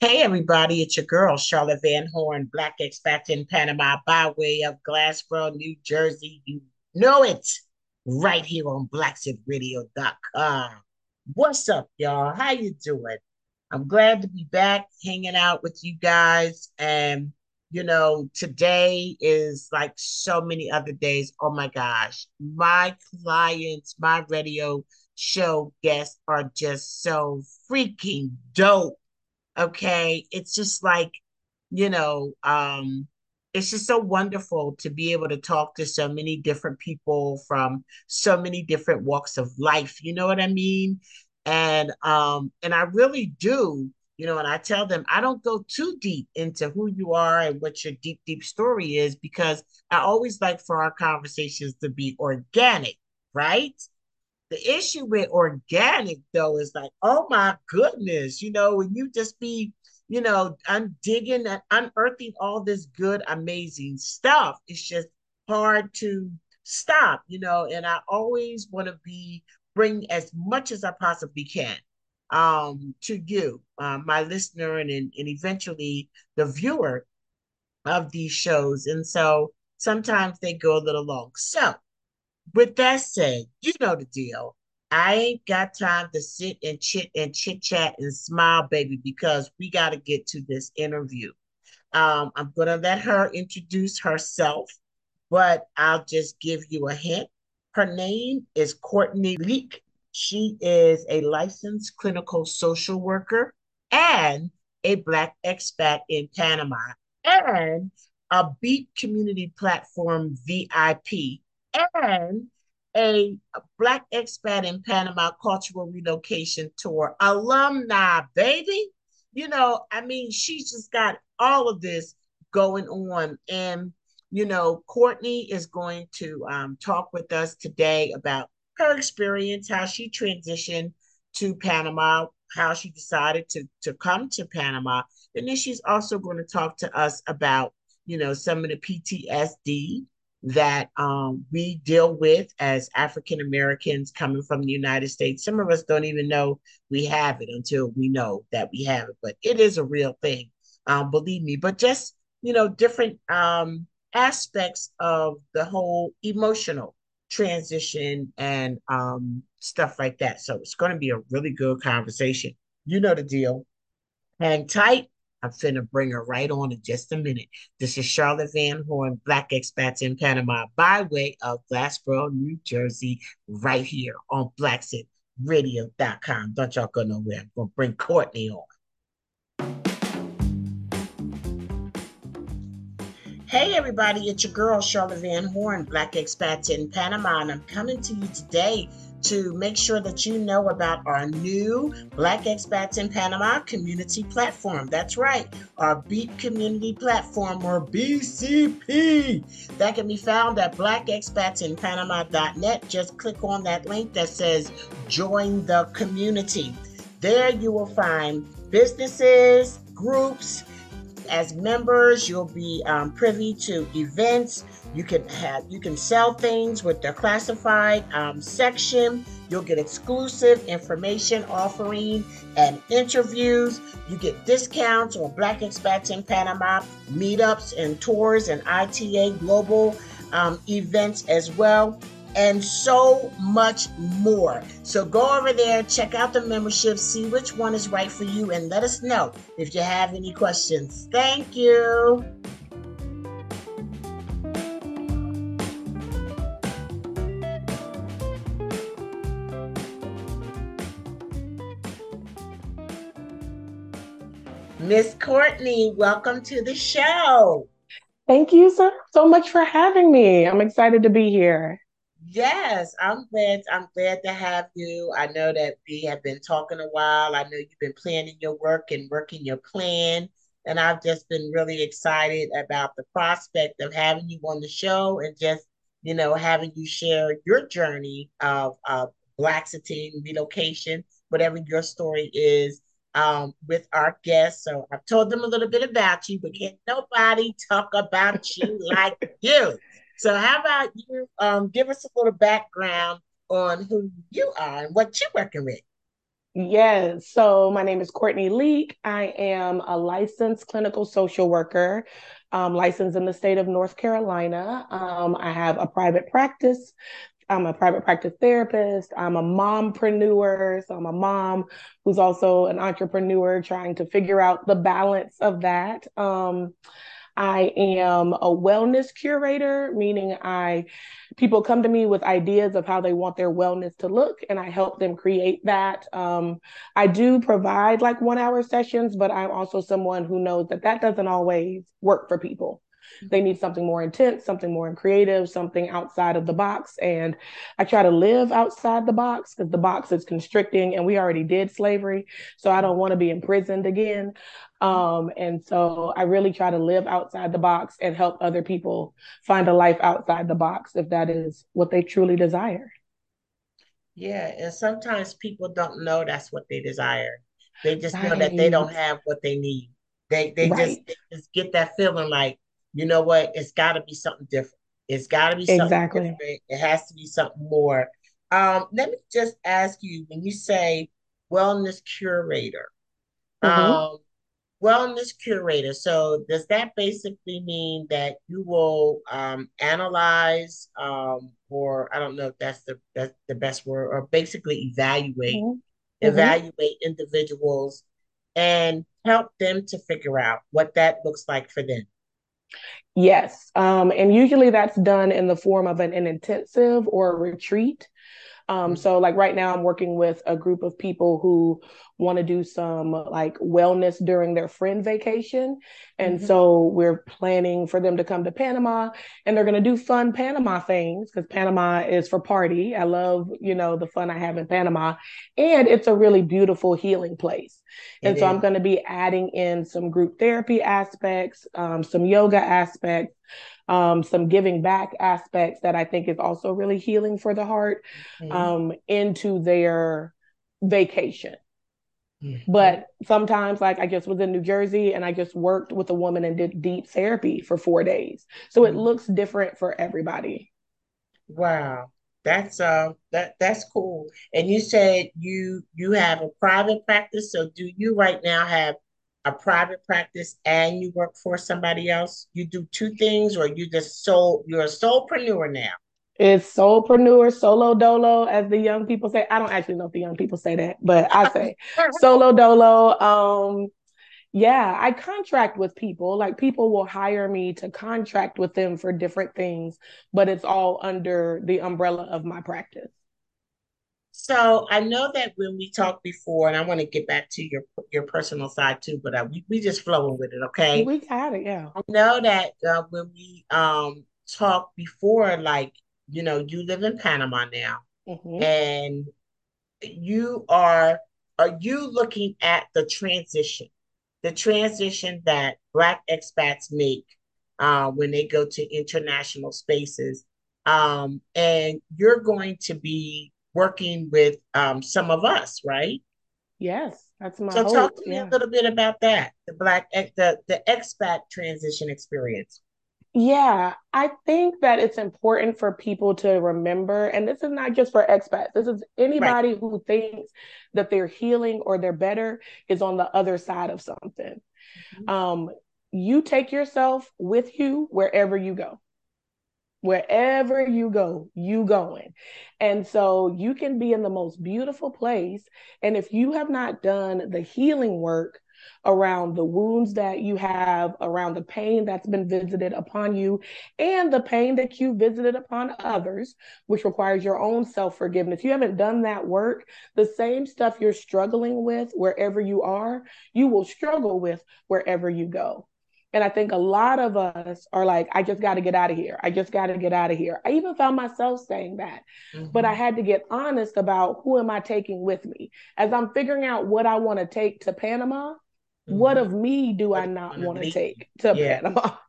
Hey, everybody, it's your girl, Charlotte Van Horn, Black expat in Panama by way of Glassboro, New Jersey. You know it right here on BlackSitRadio.com. What's up, y'all? How you doing? I'm glad to be back hanging out with you guys. And, you know, today is like so many other days. Oh my gosh. My clients, my radio show guests are just so freaking dope Okay. It's just like, you know, um, it's just so wonderful to be able to talk to so many different people from so many different walks of life. You know what I mean? And um, and I really do, you know, and I tell them I don't go too deep into who you are and what your deep, deep story is because I always like for our conversations to be organic, right? The issue with organic though is like, oh my goodness, you know, when you just be, you know, I'm digging and unearthing all this good, amazing stuff. It's just hard to stop, you know, and I always want to be bring as much as I possibly can um to you, uh, my listener and, and eventually the viewer of these shows. And so sometimes they go a little long. So with that said, you know the deal. I ain't got time to sit and chit and chit chat and smile, baby, because we got to get to this interview. Um, I'm going to let her introduce herself, but I'll just give you a hint. Her name is Courtney Leak. She is a licensed clinical social worker and a Black expat in Panama and a Beat Community Platform VIP and a Black expat in Panama cultural relocation tour alumni, baby. You know, I mean, she's just got all of this going on. And, you know, Courtney is going to um, talk with us today about her experience, how she transitioned to Panama, how she decided to, to come to Panama. And then she's also going to talk to us about, you know, some of the PTSD that um, we deal with as African Americans coming from the United States. Some of us don't even know we have it until we know that we have it, but it is a real thing, um, believe me. But just, you know, different um, aspects of the whole emotional transition and um, stuff like that. So it's going to be a really good conversation. You know the deal. Hang tight I'm finna bring her right on in just a minute. This is Charlotte Van Horn, Black Expats in Panama, by way of Glassboro, New Jersey, right here on BlackSitRadio.com. Don't y'all go nowhere. I'm gonna bring Courtney on. Hey, everybody, it's your girl, Charlotte Van Horn, Black Expats in Panama, and I'm coming to you today to make sure that you know about our new Black Expats in Panama community platform. That's right, our Beat Community Platform or BCP. That can be found at blackexpatsinpanama.net. Just click on that link that says Join the Community. There you will find businesses, groups, as members, you'll be um, privy to events. You can have you can sell things with the classified um, section. You'll get exclusive information offering and interviews. You get discounts on Black Expats in Panama meetups and tours and ITA global um, events as well and so much more. So go over there, check out the membership, see which one is right for you, and let us know if you have any questions. Thank you. Miss Courtney, welcome to the show. Thank you so, so much for having me. I'm excited to be here. Yes, I'm glad. I'm glad to have you. I know that we have been talking a while. I know you've been planning your work and working your plan, and I've just been really excited about the prospect of having you on the show and just you know having you share your journey of uh, Blaxity relocation, whatever your story is, um, with our guests. So I've told them a little bit about you, but can't nobody talk about you like you. So how about you um, give us a little background on who you are and what you're working with? Yes. So my name is Courtney Leak. I am a licensed clinical social worker, um, licensed in the state of North Carolina. Um, I have a private practice. I'm a private practice therapist. I'm a mompreneur. So I'm a mom who's also an entrepreneur trying to figure out the balance of that. Um, I am a wellness curator, meaning I people come to me with ideas of how they want their wellness to look, and I help them create that. Um, I do provide like one hour sessions, but I'm also someone who knows that that doesn't always work for people. They need something more intense, something more creative, something outside of the box. And I try to live outside the box because the box is constricting and we already did slavery. So I don't want to be imprisoned again. Um, and so I really try to live outside the box and help other people find a life outside the box if that is what they truly desire. Yeah, and sometimes people don't know that's what they desire. They just know that they don't have what they need. They they just, they just get that feeling like, you know what, it's got to be something different. It's got to be something Exactly. different. It has to be something more. Um, let me just ask you, when you say wellness curator, hmm um, wellness curator. So does that basically mean that you will um, analyze, um, or I don't know if that's the that's the best word, or basically evaluate hmm hmm evaluate individuals and help them to figure out what that looks like for them. Yes. Um, and usually that's done in the form of an, an intensive or a retreat. Um, Mhm, so like right now I'm working with a group of people who want to do some like wellness during their friend vacation. And mhm, so we're planning for them to come to Panama and they're going to do fun Panama things because Panama is for party. I love, you know, the fun I have in Panama and it's a really beautiful healing place. It And so I'm going to be adding in some group therapy aspects, um, some yoga aspects, um, some giving back aspects that I think is also really healing for the heart Mhm, um, into their vacation. Mhm. But sometimes, like I just was in New Jersey and I just worked with a woman and did deep therapy for four days. So it mhm. looks different for everybody. Wow. That's uh that that's cool. And you said you you have a private practice. So do you right now have a private practice and you work for somebody else? You do two things or you just sole you're a solopreneur now. It's solopreneur, solo dolo, as the young people say. I don't actually know if the young people say that, but I say solo dolo. Um, Yeah, I contract with people. Like people will hire me to contract with them for different things, but it's all under the umbrella of my practice. So I know that when we talked before, and I want to get back to your your personal side too, but uh, we we just flowing with it, okay? We got it, yeah. I know that uh, when we um talked before, like you know, you live in Panama now, hmm and you are are you looking at the transition, the transition that Black expats make uh, when they go to international spaces, um, and you're going to be working with um, some of us, right? Yes, that's my So talk to me a little bit about that, the Black the the expat transition experience. Yeah, I think that it's important for people to remember, and this is not just for expats, this is Right. anybody who thinks that they're healing or they're better is on the other side of something. Mhm. Um, you take yourself with you wherever you go. wherever you go, you going. And so you can be in the most beautiful place. And if you have not done the healing work around the wounds that you have, around the pain that's been visited upon you, and the pain that you visited upon others, which requires your own self forgiveness, you haven't done that work, the same stuff you're struggling with wherever you are, you will struggle with wherever you go. And I think a lot of us are like, I just got to get out of here. I just got to get out of here. I even found myself saying that, but I Mhm. had to get honest about who am I taking with me? As I'm figuring out what I want to take to Panama, what Mhm. of me do What I not want to want to leave? take to Yeah, Panama?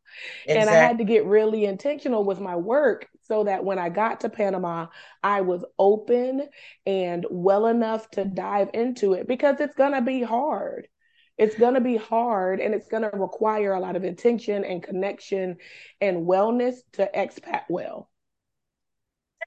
And I had to get really intentional with my work so that when I got to Panama, I was open and well enough to dive into it because it's going to be hard. It's going to be hard and it's going to require a lot of intention and connection and wellness to expat well.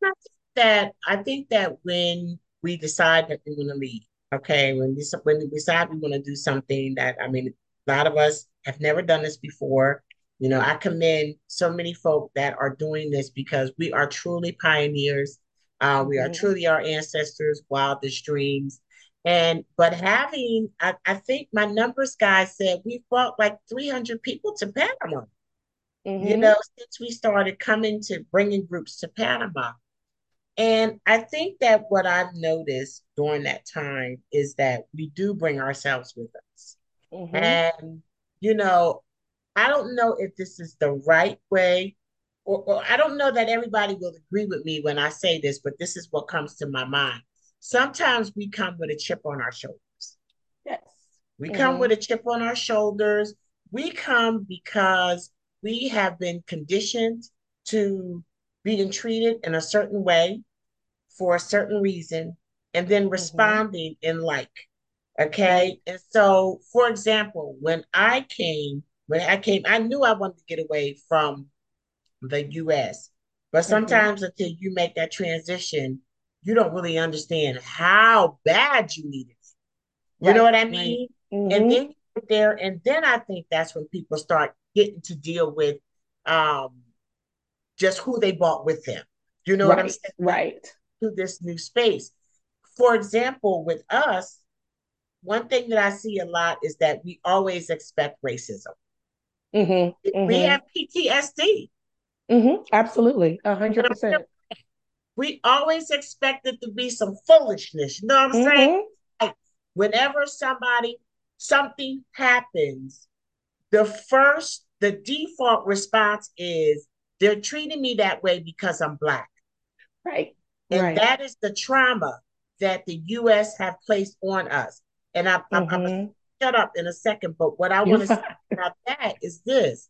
And I think that I think that when we decide that we want to leave, Okay, when we when we decide we want to do something that I mean, a lot of us have never done this before. You know, I commend so many folk that are doing this because we are truly pioneers. Uh, we are Mhm. truly our ancestors' wildest dreams. And but having, I, I think my numbers guy said we brought like 300 people to Panama, you know, since we started coming to bringing groups to Panama. And I think that what I've noticed during that time is that we do bring ourselves with us. Mhm. And, you know, I don't know if this is the right way, or, or I don't know that everybody will agree with me when I say this, but this is what comes to my mind. Sometimes we come with a chip on our shoulders. Yes. We come with a chip on our shoulders. We come because we have been conditioned to being treated in a certain way for a certain reason and then Mhm. responding in like. Right. Okay. And so, for example, when I came, when I came, I knew I wanted to get away from the US. But Mhm. sometimes until you make that transition, you don't really understand how bad you need it. You know what I Right. mean? And then you get there, and then I think that's when people start getting to deal with um, just who they brought with them. You know what I'm Right. saying? Right. to this new space. For example, with us, one thing that I see a lot is that we always expect racism. Mhm. We Mhm. have PTSD. Mhm. Absolutely. A hundred percent. We always expect it to be some foolishness. You know what I'm saying? Mhm. Like whenever somebody, something happens, the first, the default response is they're treating me that way because I'm black. Right. And Right. that is the trauma that the US have placed on us. And I, going to Mhm. shut up in a second, but what I want to say about that is this.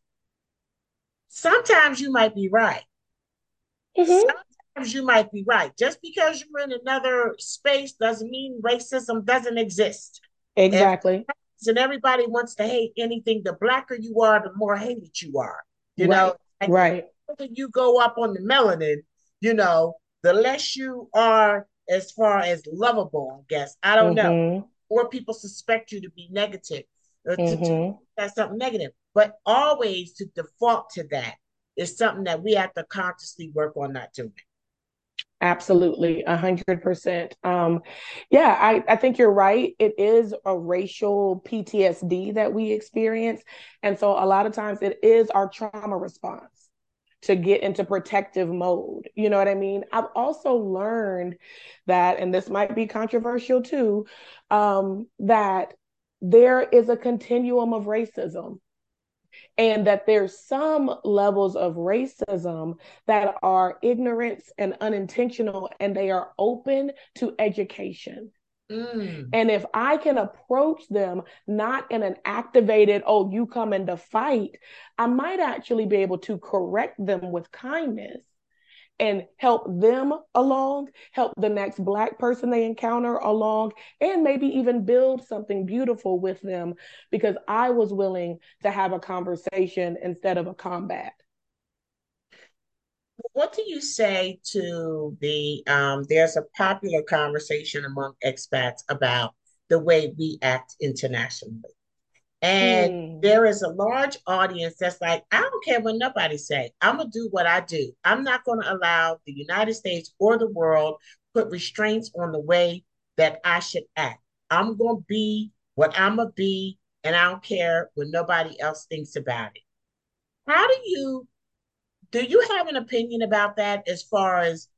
Sometimes you might be right. Mhm. Sometimes you might be right. Just because you're in another space doesn't mean racism doesn't exist. Exactly. and everybody wants to hate anything. The blacker you are, the more hated you are. You know, Right. like the Right. Further you go up on the melanin, you know, the less you are as far as lovable, I guess. I don't know. Mhm. Or people suspect you to be negative, uh, to, to that's something negative. But always to default to that is something that we have to consciously work on not doing. Absolutely, a hundred percent. Um, yeah, I, I think you're right. It is a racial PTSD that we experience. And so a lot of times it is our trauma response to get into protective mode. You know what I mean? I've also learned that, and this might be controversial too, um, that there is a continuum of racism and that there's some levels of racism that are ignorance and unintentional and they are open to education Mm. and if i can approach them not in an activated oh you come in to fight i might actually be able to correct them with kindness and help them along, help the next Black person they encounter along, and maybe even build something beautiful with them because I was willing to have a conversation instead of a combat. What do you say to the um, there's a popular conversation among expats about the way we act internationally. And Mm, there is a large audience that's like, I don't care what nobody say. I'm gonna do what I do. I'm not gonna allow the United States or the world put restraints on the way that I should act. I'm gonna be what I'm gonna be, and I don't care what nobody else thinks about it. How do you do you have an opinion about that as far as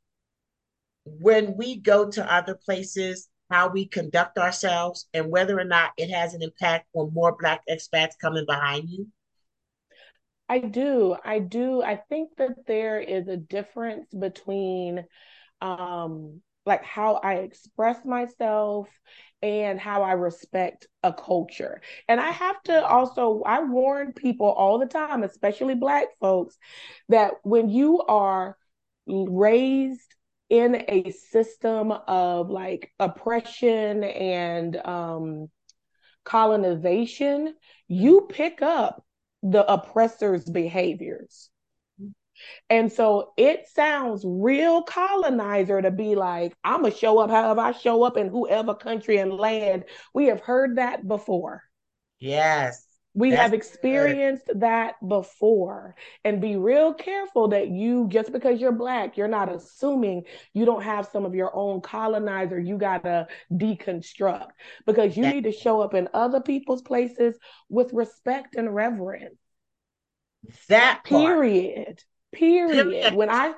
when we go to other places, how we conduct ourselves, and whether or not it has an impact on more Black expats coming behind you? I do. I do. I think that there is a difference between um like how I express myself and how I respect a culture. And I have to also I warn people all the time, especially black folks, that when you are raised in a system of like oppression and um colonization, you pick up the oppressor's behaviors And so it sounds real colonizer to be like, I'm going to show up however I show up in whoever country and land. We have heard that before. Yes. We have experienced good. that before. And be real careful that you, just because you're Black, you're not assuming you don't have some of your own colonizer you got to deconstruct because you need to show up in other people's places with respect and reverence. That period. Period. Period. When I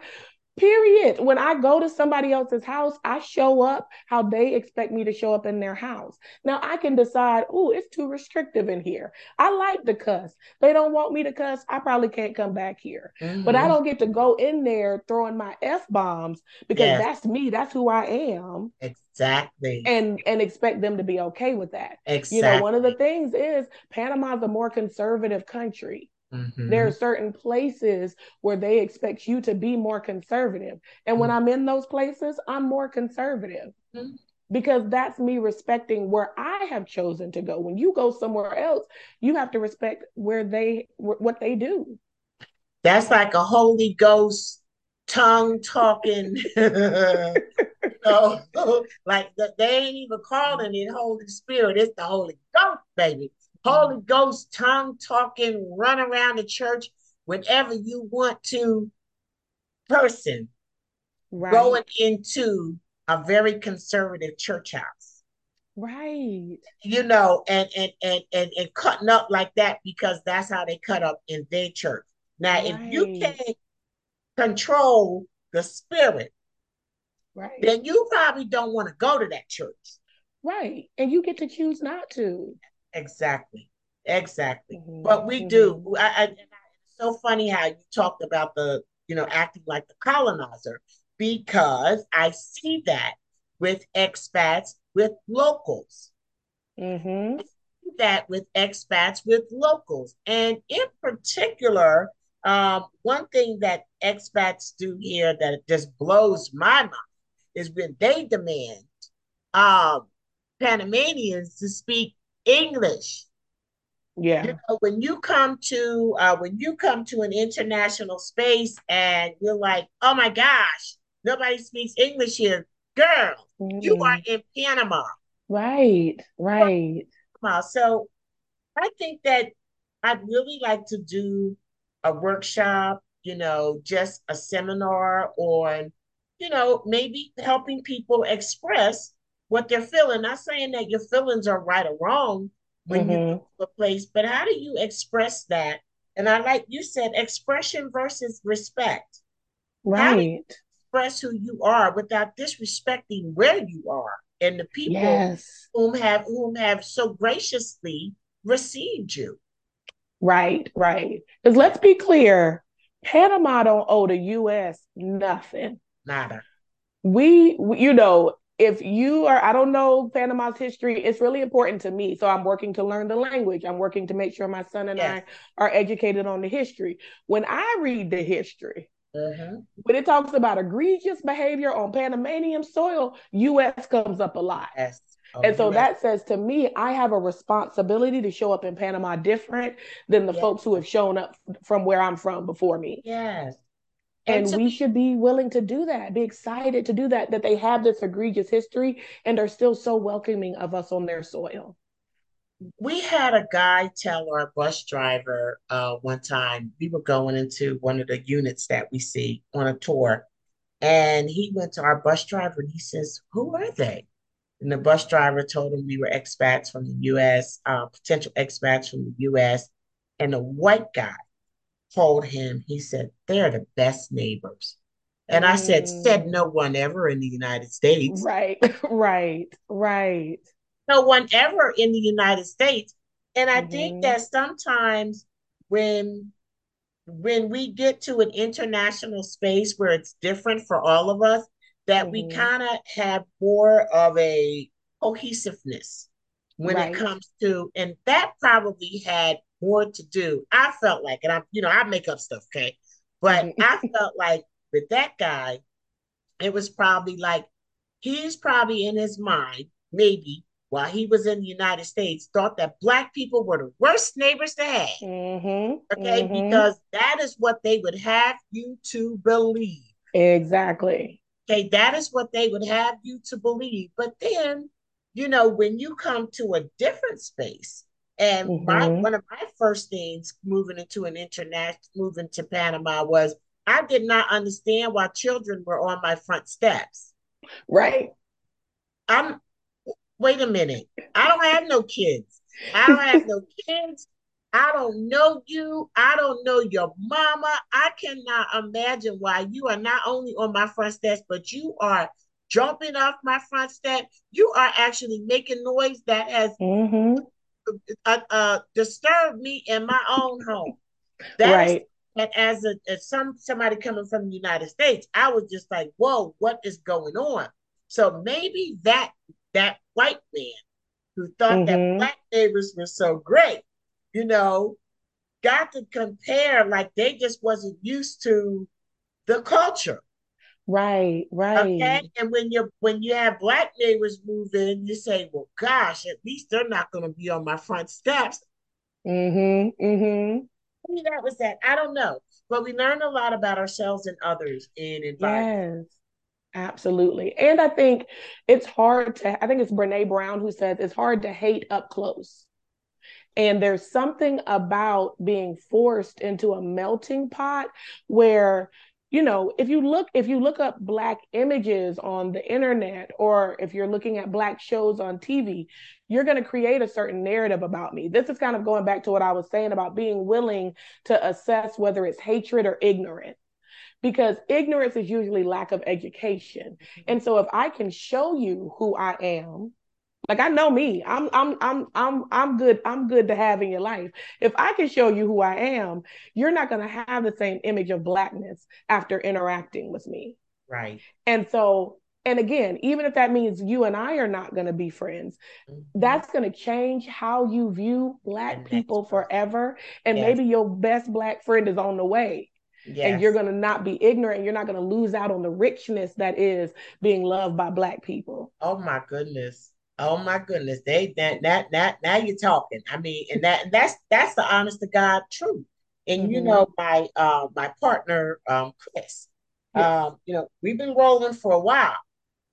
Period. When I go to somebody else's house, I show up how they expect me to show up in their house. Now I can decide, oh, it's too restrictive in here. I like to cuss. They don't want me to cuss. I probably can't come back here. Mm-hmm. But I mm-hmm. don't get to go in there throwing my F bombs because yes. that's me. That's who I am. Exactly. And and expect them to be okay with that. Exactly. You know, one of the things is Panama's a more conservative country. Mm-hmm. There are certain places where they expect you to be more conservative. And mm-hmm. when I'm in those places, I'm more conservative mm-hmm. because that's me respecting where I have chosen to go. When you go somewhere else, you have to respect where they what they do. That's like a Holy Ghost tongue talking. no, like they ain't even calling it Holy Spirit. It's the Holy Ghost, baby. Holy Ghost, tongue talking, run around the church whenever you want to person right. going into a very conservative church house. Right. You know, and and and and, and cutting up like that because that's how they cut up in their church. Now, right. if you can't control the spirit, right, then you probably don't want to go to that church. Right. And you get to choose not to. Exactly. Exactly. Mm-hmm. But we mm-hmm. do. I, I, it's so funny how you talked about the, you know, acting like the colonizer because I see that with expats, with locals. Mm-hmm. that with expats, with locals. And in particular, um, one thing that expats do here that just blows my mind is when they demand um, Panamanians to speak English. Yeah. You know, when you come to uh, when you come to an international space and you're like, oh my gosh, nobody speaks English here, girl, mm-hmm. you are in Panama. Right, right. So I think that I'd really like to do a workshop, you know, just a seminar on, you know, maybe helping people express what they're feeling. Not saying that your feelings are right or wrong when mm-hmm. you go to a place, but how do you express that? And I like you said, expression versus respect. Right. express who you are without disrespecting where you are and the people yes. whom have whom have so graciously received you. Right, right. Because let's be clear, Panama don't owe the U.S. nothing. Nada. We, you know, if you are, I don't know Panama's history, it's really important to me. So I'm working to learn the language. I'm working to make sure my son and yes. I are educated on the history. When I read the history, mm-hmm. when it talks about egregious behavior on Panamanian soil, US comes up a lot. Yes. Oh, and so that says to me, I have a responsibility to show up in Panama different than the yes. folks who have shown up from where I'm from before me. Yes. And, we should be willing to do that, be excited to do that, that they have this egregious history and are still so welcoming of us on their soil. We had a guy tell our bus driver uh, one time, we were going into one of the units that we see on a tour. And he went to our bus driver and he says, Who are they? And the bus driver told him we were expats from the US, uh, potential expats from the US. And the white guy told him, he said, they're the best neighbors. And. I said, said mm. no one ever in the United States. Right, right, right. No one ever in the United States. And I mm-hmm. think that sometimes when when we get to an international space where it's different for all of us, that mm-hmm. we kind of have more of a cohesiveness when right. it comes to, and that probably had more to do. I felt like, and I'm, you know, I make up stuff, okay? But mm-hmm. I felt like with that guy, it was probably like he's probably in his mind, maybe while he was in the United States, thought that black people were the worst neighbors to have. Mm-hmm. Okay, mm-hmm. because that is what they would have you to believe. Exactly. Okay, that is what they would have you to believe. But then, you know, when you come to a different space, and mm-hmm. my one of my first things moving into an international moving to Panama was I did not understand why children were on my front steps. Right. I'm wait a minute. I don't have no kids. I don't have no kids. I don't know you. I don't know your mama. I cannot imagine why you are not only on my front steps, but you are jumping off my front step. You are actually making noise that has mm-hmm. Uh, uh, disturbed me in my own home. That right. And as a as some somebody coming from the United States, I was just like, "Whoa, what is going on?" So maybe that that white man who thought mm-hmm. that black neighbors were so great, you know, got to compare like they just wasn't used to the culture. Right, right. Okay. And when you when you have black neighbors move in, you say, Well, gosh, at least they're not gonna be on my front steps. Mm-hmm. Mm-hmm. Maybe that was that. I don't know. But we learn a lot about ourselves and others in environment. Yes. Absolutely. And I think it's hard to, I think it's Brene Brown who says it's hard to hate up close. And there's something about being forced into a melting pot where, you know, if you look, if you look up black images on the internet, or if you're looking at black shows on TV, you're going to create a certain narrative about me. This is kind of going back to what I was saying about being willing to assess whether it's hatred or ignorance because ignorance is usually lack of education. Mm-hmm. And so if I can show you who I am, like I know me, I'm I'm I'm I'm I'm good. I'm good to have in your life. If I can show you who I am, you're not going to have the same image of blackness after interacting with me. Right. And so and again, even if that means you and I are not going to be friends, mm-hmm. that's going to change how you view Black people forever. And yes. maybe your best Black friend is on the way. Yes. And you're going to not be ignorant. You're not going to lose out on the richness that is being loved by Black people. Oh my goodness. Oh my goodness. They that that that now you're talking. I mean, and that that's that's the honest to God truth. And mm-hmm. you know, my uh my partner, um, Chris, yes. um, you know, we've been rolling for a while.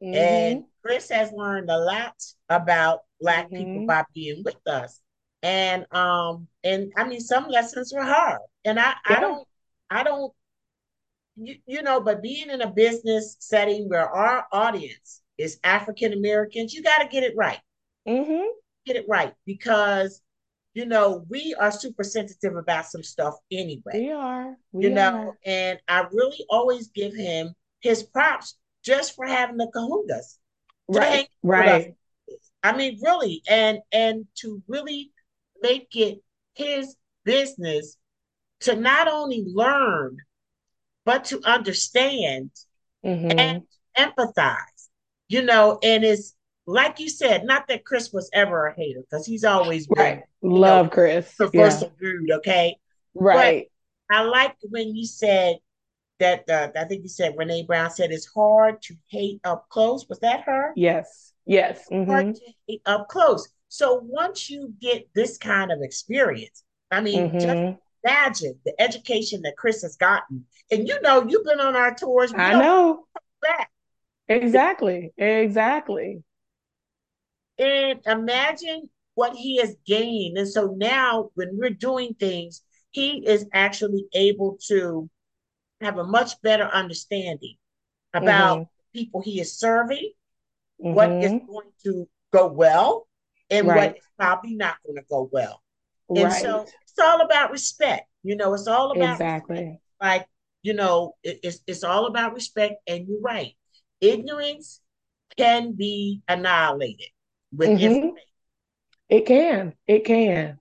Mm-hmm. And Chris has learned a lot about black mm-hmm. people by being with us. And um, and I mean some lessons were hard. And I, yeah. I don't I don't, you, you know, but being in a business setting where our audience is African Americans, you got to get it right. Mm-hmm. Get it right because, you know, we are super sensitive about some stuff anyway. We are. We you know, and I really always give him his props just for having the kahunas. Right. Right. I mean, really, and and to really make it his business to not only learn, but to understand mm-hmm. and empathize, you know, and it's like you said, not that Chris was ever a hater, because he's always been, right. Love know, Chris. Yeah. dude, okay? Right. But I like when you said that uh, I think you said Renee Brown said it's hard to hate up close. Was that her? Yes. Yes. Mm-hmm. Hard to hate up close. So once you get this kind of experience, I mean, mm-hmm. just imagine the education that Chris has gotten. And you know, you've been on our tours. I know. Back. Exactly. Exactly. And imagine what he has gained. And so now when we're doing things, he is actually able to have a much better understanding about mm-hmm. people he is serving, mm-hmm. what is mm-hmm. going to go well, and right. what is probably not going to go well. And right. so it's all about respect. You know, it's all about exactly respect. like you know, it, it's it's all about respect. And you're right, ignorance can be annihilated with mm-hmm. information. It can. It can.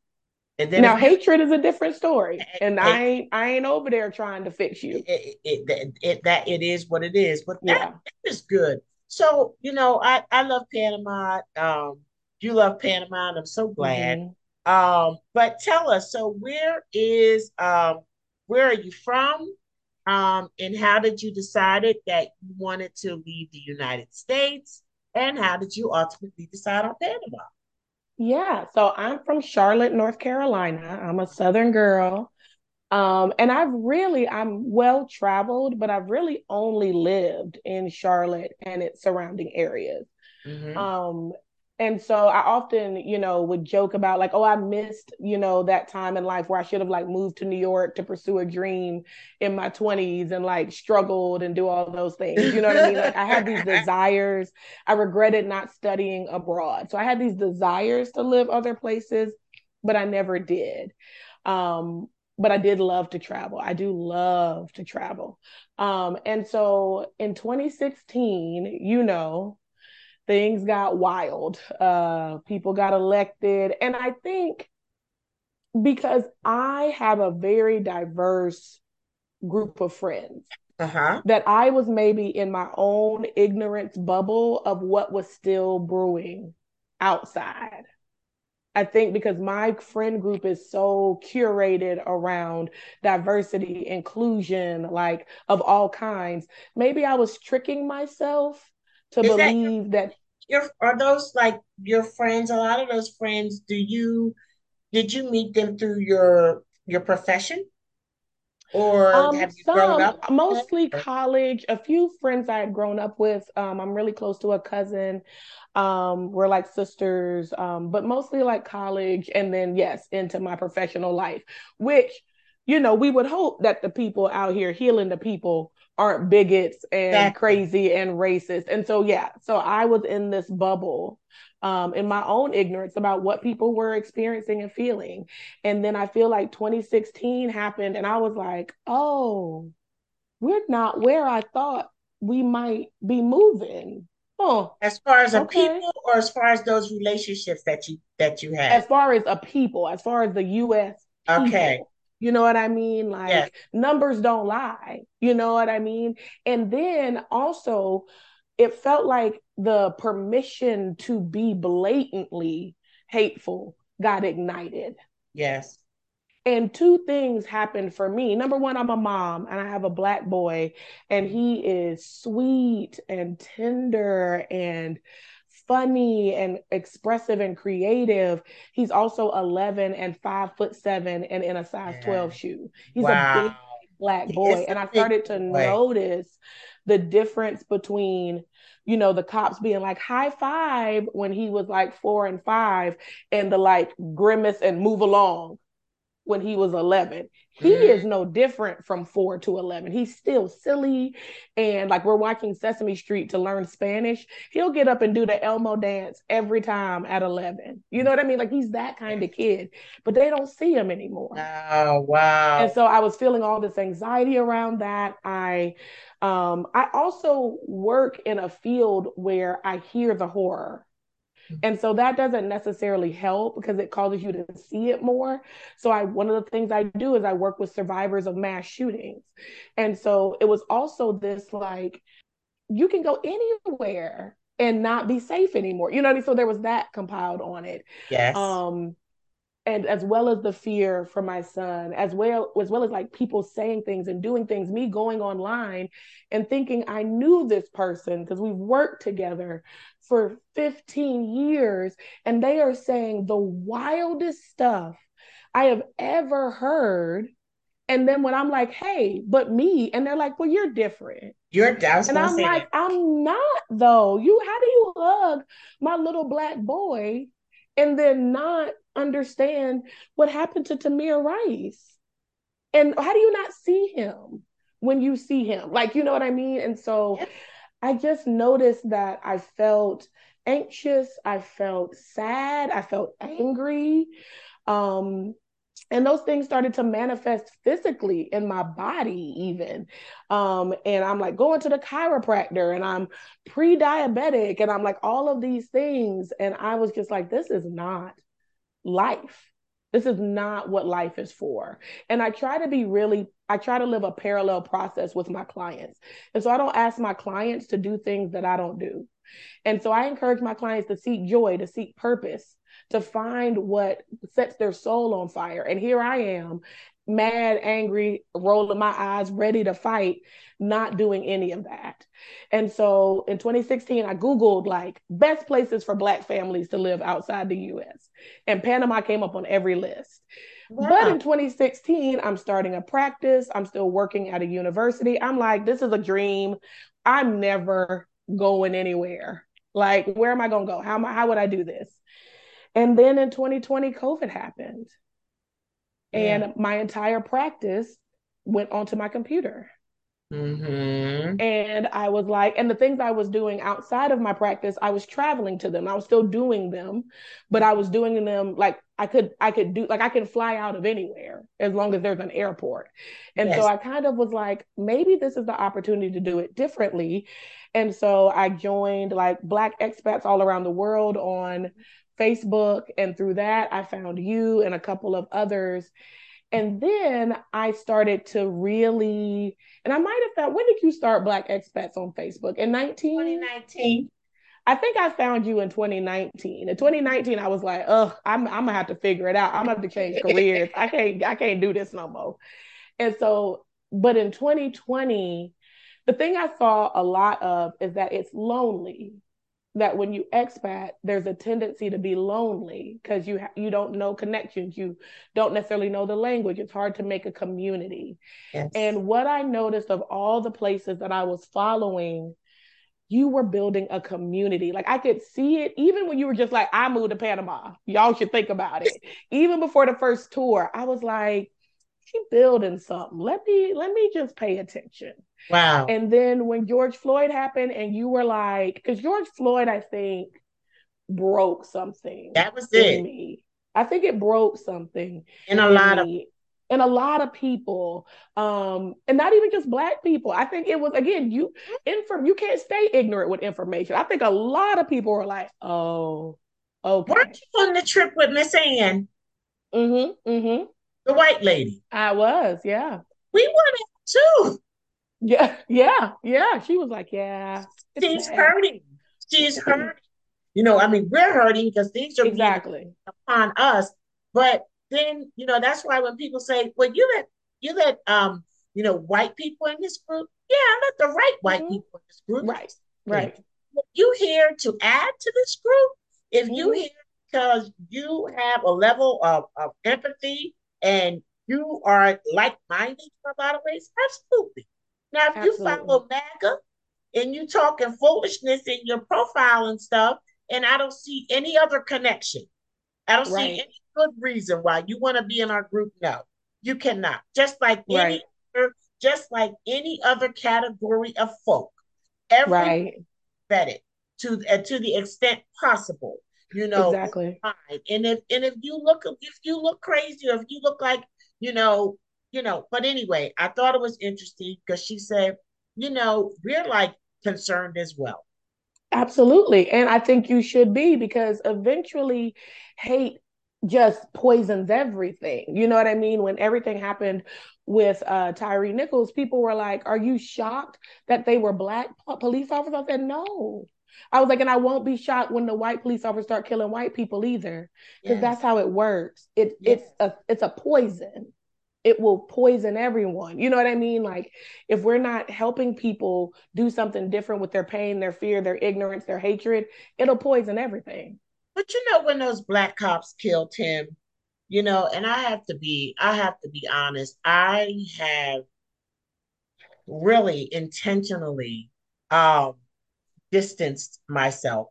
And then now, hatred is a different story, and, and I ain't I ain't over there trying to fix you. It, it, it, it that it is what it is, but that, yeah. that is good. So you know, I I love Panama. Um, you love Panama, and I'm so glad. Mm-hmm. Um, but tell us, so where is um where are you from? Um, and how did you decide it that you wanted to leave the United States? And how did you ultimately decide on Panama? Yeah, so I'm from Charlotte, North Carolina. I'm a Southern girl. Um, and I've really, I'm well traveled, but I've really only lived in Charlotte and its surrounding areas. Mm-hmm. Um, and so I often, you know, would joke about like, oh, I missed, you know, that time in life where I should have like moved to New York to pursue a dream in my 20s and like struggled and do all those things. You know what I mean? Like I had these desires. I regretted not studying abroad. So I had these desires to live other places, but I never did. Um, but I did love to travel. I do love to travel. Um, and so in 2016, you know, things got wild. Uh, people got elected. And I think because I have a very diverse group of friends, uh-huh. that I was maybe in my own ignorance bubble of what was still brewing outside. I think because my friend group is so curated around diversity, inclusion, like of all kinds, maybe I was tricking myself to is believe that, that your are those like your friends a lot of those friends do you did you meet them through your your profession? Or um, have you some, grown up mostly college. A few friends i had grown up with um, i'm really close to a cousin um, we're like sisters um, but mostly like college and then yes into my professional life which you know we would hope that the people out here healing the people aren't bigots and crazy and racist. And so, yeah, so I was in this bubble um, in my own ignorance about what people were experiencing and feeling. And then I feel like 2016 happened, and I was like, oh, we're not where I thought we might be moving. Oh, as far as a okay. people or as far as those relationships that you that you had? As far as a people, as far as the US. People. Okay. You know what I mean? Like yes. numbers don't lie. You know what I mean? And then also, it felt like the permission to be blatantly hateful got ignited. Yes. And two things happened for me. Number one, I'm a mom and I have a black boy, and he is sweet and tender and funny and expressive and creative. He's also 11 and five foot seven and in a size yeah. 12 shoe. He's wow. a big black boy. And I started to boy. notice the difference between you know the cops being like high five when he was like four and five and the like grimace and move along when he was 11. He mm-hmm. is no different from 4 to 11. He's still silly. And like we're watching Sesame Street to learn Spanish. He'll get up and do the Elmo dance every time at 11. You know what I mean? Like he's that kind of kid, but they don't see him anymore. Oh, wow. And so I was feeling all this anxiety around that. I, um, I also work in a field where I hear the horror and so that doesn't necessarily help because it causes you to see it more. So I one of the things I do is I work with survivors of mass shootings. And so it was also this like you can go anywhere and not be safe anymore. You know what I mean? So there was that compiled on it. Yes. Um and as well as the fear for my son as well as well as like people saying things and doing things me going online and thinking i knew this person because we've worked together for 15 years and they are saying the wildest stuff i have ever heard. And then when i'm like hey but me and they're like well you're different. You're down and i'm like i'm not though. You how do you hug my little black boy and then not understand what happened to Tamir Rice. And how do you not see him when you see him? Like, you know what I mean? And so I just noticed that I felt anxious, I felt sad, I felt angry. Um, and those things started to manifest physically in my body even. Um, and i'm like going to the chiropractor and i'm pre-diabetic and i'm like all of these things. And i was just like this is not life. This is not what life is for. And i try to be really i try to live a parallel process with my clients. And so i don't ask my clients to do things that i don't do. And so i encourage my clients to seek joy to seek purpose to find what sets their soul on fire. And here I am, mad, angry, rolling my eyes, ready to fight, not doing any of that. And so in 2016, I Googled like best places for Black families to live outside the US. And Panama came up on every list. Wow. But in 2016, I'm starting a practice. I'm still working at a university. I'm like, this is a dream. I'm never going anywhere. Like, where am I going to go? How, how would I do this? And then in 2020, COVID happened. Yeah. And my entire practice went onto my computer. Mm-hmm. And I was like, and the things I was doing outside of my practice, I was traveling to them. I was still doing them, but I was doing them like I could, I could do, like I can fly out of anywhere as long as there's an airport. And yes. so I kind of was like, maybe this is the opportunity to do it differently. And so I joined like Black expats all around the world on Facebook. And through that, I found you and a couple of others. And then I started to really, and I might have found, when did you start Black Expats on Facebook? In 19? 2019. I think I found you in 2019. In 2019, I was like, "Ugh, I'm, I'm gonna have to figure it out. I'm gonna have to change careers. I can't, I can't do this no more." And so, but in 2020, the thing I saw a lot of is that it's lonely that when you expat, there's a tendency to be lonely because you ha- you don't know connections, you don't necessarily know the language. It's hard to make a community. Yes. And what I noticed of all the places that I was following, you were building a community. Like I could see it even when you were just like, I moved to Panama. Y'all should think about it. even before the first tour, I was like, she building something. Let me let me just pay attention. Wow. And then when George Floyd happened, and you were like, because George Floyd, I think, broke something. That was it. Me. I think it broke something. In a lot of and a lot of people um and not even just black people i think it was again you inform you can't stay ignorant with information i think a lot of people were like oh okay weren't you on the trip with miss ann mm-hmm mm-hmm the white lady i was yeah we wanted too yeah, yeah, yeah. She was like, yeah. She's bad. hurting. She's hurting. You know, I mean, we're hurting because things are exactly upon us. But then, you know, that's why when people say, "Well, you let you let um, you know, white people in this group," yeah, I let the right white mm-hmm. people in this group. Right, right. If you here to add to this group, if mm-hmm. you here because you have a level of, of empathy and you are like-minded in a lot of ways, absolutely. Now, if Absolutely. you follow MAGA and you talking foolishness in your profile and stuff, and I don't see any other connection, I don't right. see any good reason why you want to be in our group. No, you cannot. Just like right. any other, just like any other category of folk, every right. vetted to uh, to the extent possible. You know exactly. And if and if you look if you look crazy or if you look like you know you know, but anyway, I thought it was interesting because she said, you know, we're like concerned as well. Absolutely. And I think you should be because eventually hate just poisons everything. You know what I mean? When everything happened with uh, Tyre Nichols, people were like, Are you shocked that they were black police officers? I said, No. I was like, and I won't be shocked when the white police officers start killing white people either, because yes. that's how it works. It yes. it's a it's a poison it will poison everyone. You know what I mean? Like if we're not helping people do something different with their pain, their fear, their ignorance, their hatred, it'll poison everything. But you know when those black cops killed him, you know, and I have to be I have to be honest, I have really intentionally um distanced myself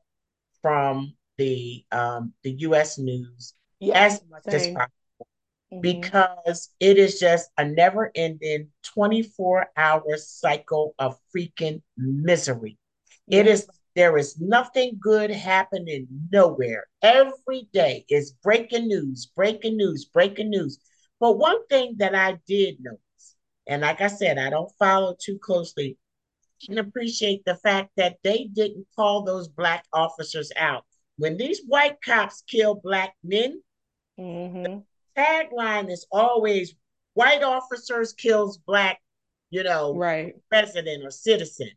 from the um the US news as much same. as possible mm-hmm. because it is just a never ending 24 hour cycle of freaking misery. It is, there is nothing good happening nowhere. Every day is breaking news, breaking news, breaking news. But one thing that I did notice, and like I said, I don't follow too closely, and appreciate the fact that they didn't call those black officers out. When these white cops kill black men, mm-hmm tagline is always white officers kills black, you know, right resident or citizen,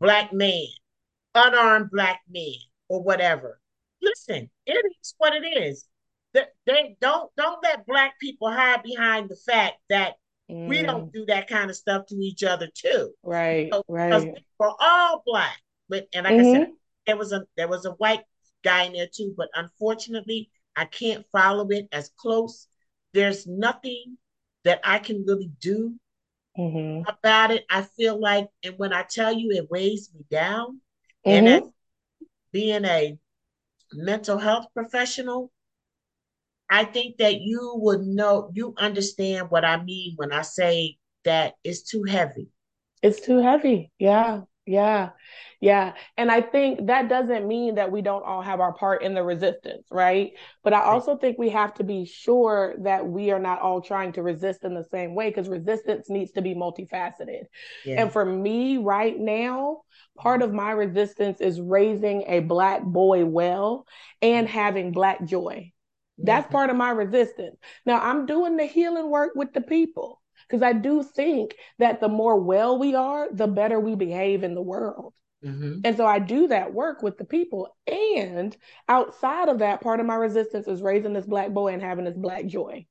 black man, unarmed black man, or whatever. listen, it is what it is. They, they don't don't let black people hide behind the fact that mm. we don't do that kind of stuff to each other too. Right, so, right. We're all black, but and like mm-hmm. I said, mm-hmm. there was a there was a white guy in there too, but unfortunately, I can't follow it as close. There's nothing that I can really do mm-hmm. about it. I feel like, and when I tell you it weighs me down, mm-hmm. and being a mental health professional, I think that you would know, you understand what I mean when I say that it's too heavy. It's too heavy. Yeah. Yeah. Yeah. And I think that doesn't mean that we don't all have our part in the resistance, right? But I also think we have to be sure that we are not all trying to resist in the same way because resistance needs to be multifaceted. Yeah. And for me right now, part mm-hmm. of my resistance is raising a black boy well and mm-hmm. having black joy. That's mm-hmm. part of my resistance. Now I'm doing the healing work with the people because I do think that the more well we are, the better we behave in the world. Mm-hmm. And so I do that work with the people. And outside of that, part of my resistance is raising this black boy and having this black joy.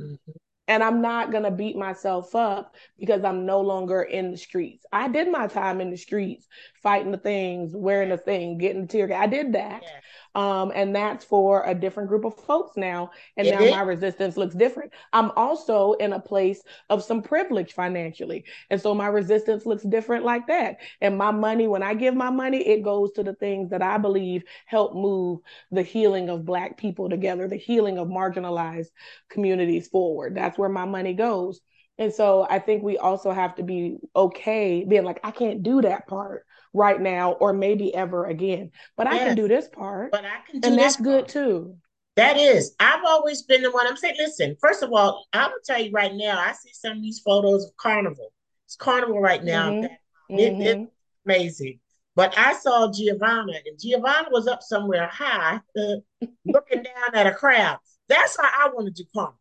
Mm-hmm. And I'm not going to beat myself up because I'm no longer in the streets. I did my time in the streets, fighting the things, wearing the thing, getting the tear gas. I did that. Yeah. Um, and that's for a different group of folks now. And now my resistance looks different. I'm also in a place of some privilege financially. And so my resistance looks different like that. And my money, when I give my money, it goes to the things that I believe help move the healing of Black people together, the healing of marginalized communities forward. That's where my money goes. And so I think we also have to be okay being like, I can't do that part right now or maybe ever again. But yes, I can do this part. But I can do and that's part. good too. That is. I've always been the one. I'm saying, listen, first of all, I'm gonna tell you right now, I see some of these photos of carnival. It's carnival right now. Mm-hmm. It, mm-hmm. It's amazing. But I saw Giovanna, and Giovanna was up somewhere high, uh, looking down at a crowd. That's how I want to do carnival.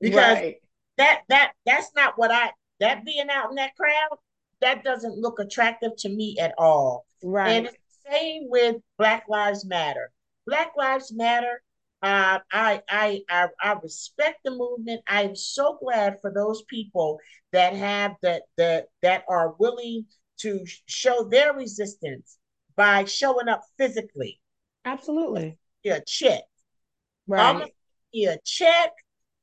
Because right. that that that's not what I that being out in that crowd, that doesn't look attractive to me at all. Right. And it's the same with Black Lives Matter. Black Lives Matter. Uh, I, I I I respect the movement. I am so glad for those people that have that that that are willing to show their resistance by showing up physically. Absolutely. Yeah, check. Right. I'm gonna a check.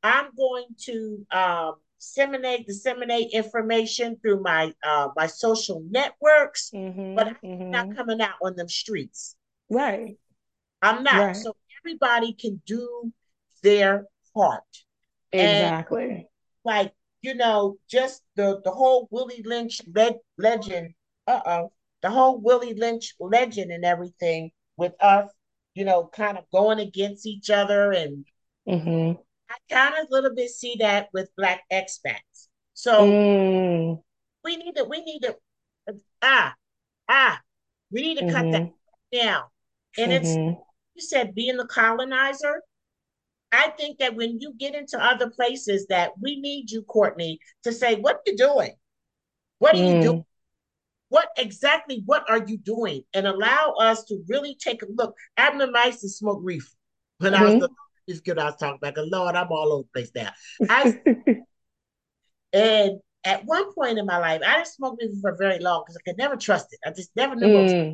I'm going to um, disseminate disseminate information through my uh, my social networks, mm-hmm, but I'm mm-hmm. not coming out on them streets. Right. I'm not. Right. So everybody can do their part. Exactly. And like you know, just the the whole Willie Lynch le- legend. Uh oh, the whole Willie Lynch legend and everything with us. You know, kind of going against each other and. Mm-hmm I kind of a little bit see that with black expats. So mm. we need to, we need to, ah, ah, we need to mm-hmm. cut that mm-hmm. down. And mm-hmm. it's, you said being the colonizer. I think that when you get into other places that we need you, Courtney, to say, what are you doing? What are mm. you doing? What exactly, what are you doing? And allow us to really take a look. Abner Mice to smoke reefer when mm-hmm. I was mm-hmm. the girl I was talking about. Lord, I'm all over the place now. I, and at one point in my life, I didn't smoke weed for very long because I could never trust it. I just never knew mm.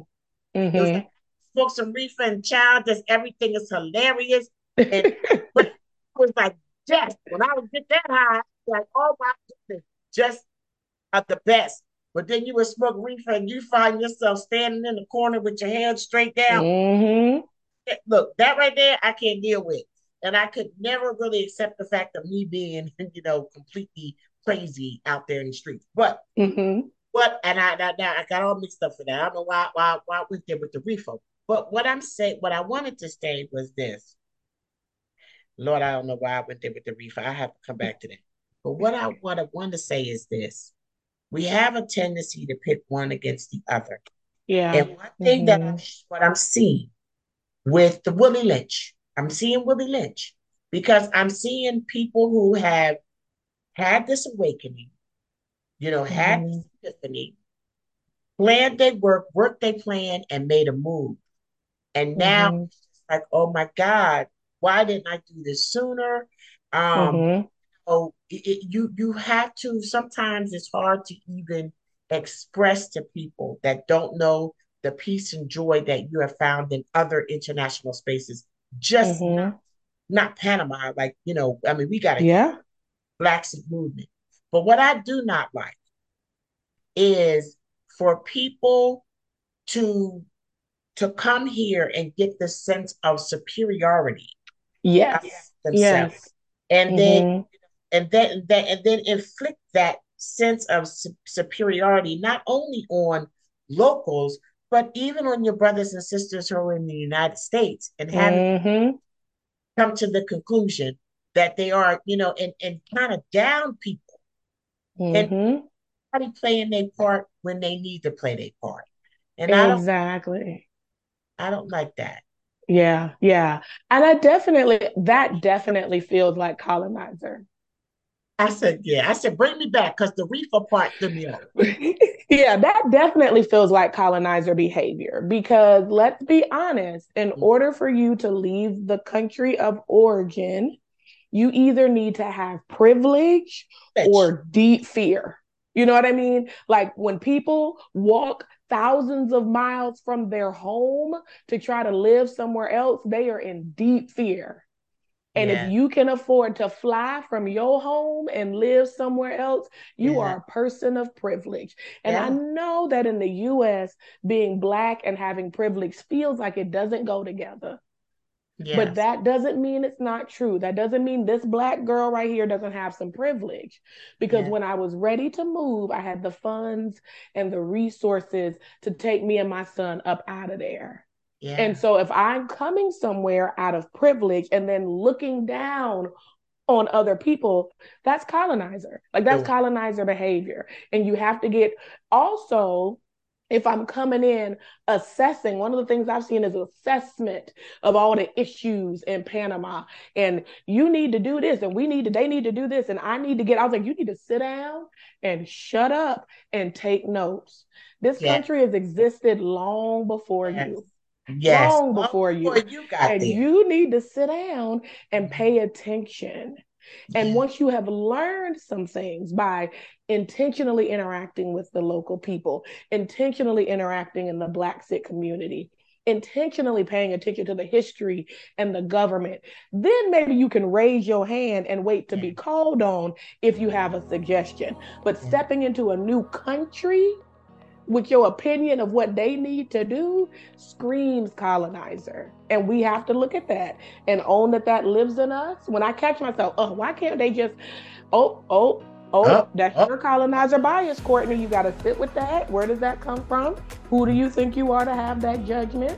what mm-hmm. like, smoke some reefer and child, just everything is hilarious. And but it was like death. When I would get that high, like, oh my goodness, just at the best. But then you would smoke reefer and you find yourself standing in the corner with your hands straight down. Mm-hmm. Look, that right there, I can't deal with and I could never really accept the fact of me being, you know, completely crazy out there in the streets. But mm-hmm. but and I, I I got all mixed up for that. I don't know why why why I went there with the reefer. But what I'm saying, what I wanted to say was this. Lord, I don't know why I went there with the reefer. I have to come back to that. But what I what I want to say is this: we have a tendency to pit one against the other. Yeah. And one thing mm-hmm. that I'm what I'm seeing with the Willie Lynch, I'm seeing Willie Lynch because I'm seeing people who have had this awakening, you know, had mm-hmm. this epiphany, planned their work, worked their plan, and made a move. And now mm-hmm. like, oh my God, why didn't I do this sooner? Um, Mm-hmm. oh, it, it- you you have to. Sometimes it's hard to even express to people that don't know the peace and joy that you have found in other international spaces. Just Mm-hmm. not not Panama. Like you know, I mean, we got a Yeah. Black movement, but what I do not like is for people to to come here and get the sense of superiority Yes. themselves Yes. and then Mm-hmm. and then and then and then inflict that sense of su- superiority not only on locals but even on your brothers and sisters who are in the United States and have Mm-hmm. come to the conclusion that they are you know and and kind of down people and Mm-hmm. everybody playing their part when they need to play their part and I don't Exactly. I don't like that Yeah, yeah. And I definitely, that definitely feels like colonizer. I said yeah I said bring me back because the reefer part threw me off Yeah, that definitely feels like colonizer behavior because let's be honest, in mm-hmm. order for you to leave the country of origin, you either need to have privilege Bitch. or deep fear. You know what I mean? Like when people walk thousands of miles from their home to try to live somewhere else, they are in deep fear. And yeah if you can afford to fly from your home and live somewhere else, you yeah are a person of privilege. And I know that in the US, being Black and having privilege feels like it doesn't go together. But that doesn't mean it's not true. That doesn't mean this Black girl right here doesn't have some privilege. Because yeah when I was ready to move, I had the funds and the resources to take me and my son up out of there. Yeah And so if I'm coming somewhere out of privilege and then looking down on other people, that's colonizer. Like that's Sure. colonizer behavior. And you have to get also, if I'm coming in assessing, one of the things I've seen is assessment of all the issues in Panama. And you need to do this, and we need to, they need to do this, and I need to get, I was like, you need to sit down and shut up and take notes. This yeah country has existed long before yes you yes long long before you. And there you need to sit down and Mhm. pay attention. And yeah once you have learned some things by intentionally interacting with the local people, intentionally interacting in the Black Sit community, intentionally paying attention to the history and the government, then maybe you can raise your hand and wait to be called on if you have a suggestion. But stepping into a new country with your opinion of what they need to do screams colonizer. And we have to look at that and own that that lives in us. When I catch myself, oh, why can't they just, oh, oh, oh, up that's up your colonizer bias, Courtney. You got to sit with that. Where does that come from? Who do you think you are to have that judgment?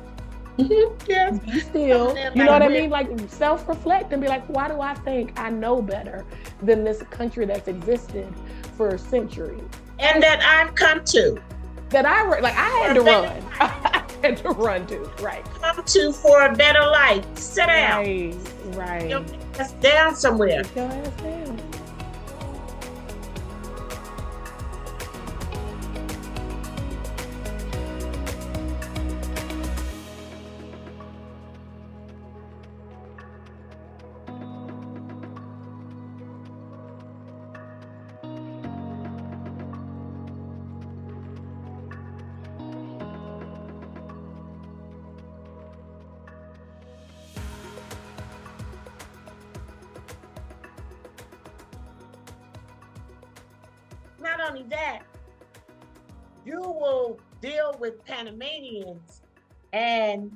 Mm-hmm. yes Be still. You know what I mean? Like self reflect and be like, why do I think I know better than this country that's existed for centuries? and that I've come to that I re- like I had to run. I had to run too. Right. come to for a better life sit down Right. Your ass down somewhere Sit your ass down. Panamanians and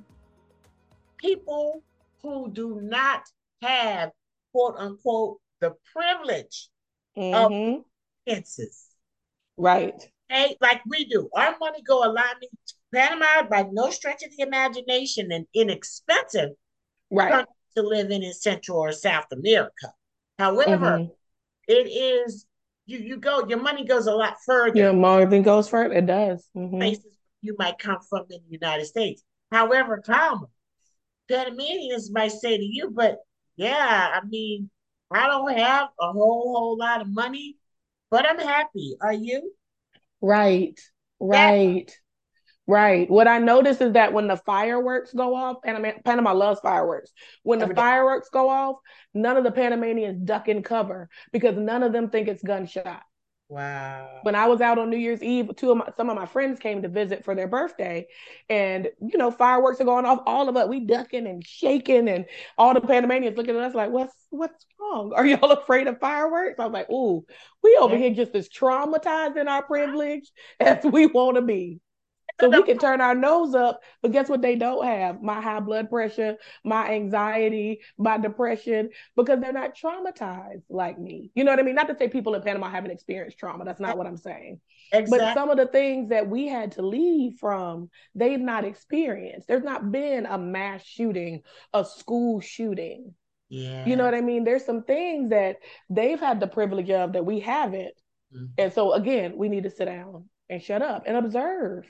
people who do not have quote unquote the privilege of Mm-hmm. finances. Right. Okay, like we do. Our money go a lot. Panama, by no stretch of the imagination, and inexpensive Right. to live in in Central or South America. However, Mm-hmm. it is you you go your money goes a lot further Yeah, Marvin goes first. It does. Mm-hmm. places you might come from in the United States. However, Tom, Panamanians might say to you, but yeah, I mean, I don't have a whole whole lot of money, but I'm happy. Are you? Right. That Right. Right. What I notice is that when the fireworks go off, Panama, Panama loves fireworks. When the fireworks go off, none of the Panamanians duck in cover because none of them think it's gunshot. Wow. When I was out on New Year's Eve, two of my some of my friends came to visit for their birthday, and you know fireworks are going off. All of us we ducking and shaking, and all the Panamanians looking at us like, "What's what's wrong? Are y'all afraid of fireworks?" I was like, "Ooh, we over here just as traumatized in our privilege as we want to be." So we can turn our nose up, but guess what they don't have? My high blood pressure, my anxiety, my depression, because they're not traumatized like me. You know what I mean? Not to say people in Panama haven't experienced trauma. That's not what I'm saying. Exactly. But some of the things that we had to leave from, they've not experienced. There's not been a mass shooting, a school shooting. Yeah. You know what I mean? There's some things that they've had the privilege of that we haven't. Mm-hmm. And so again, we need to sit down and shut up and observe.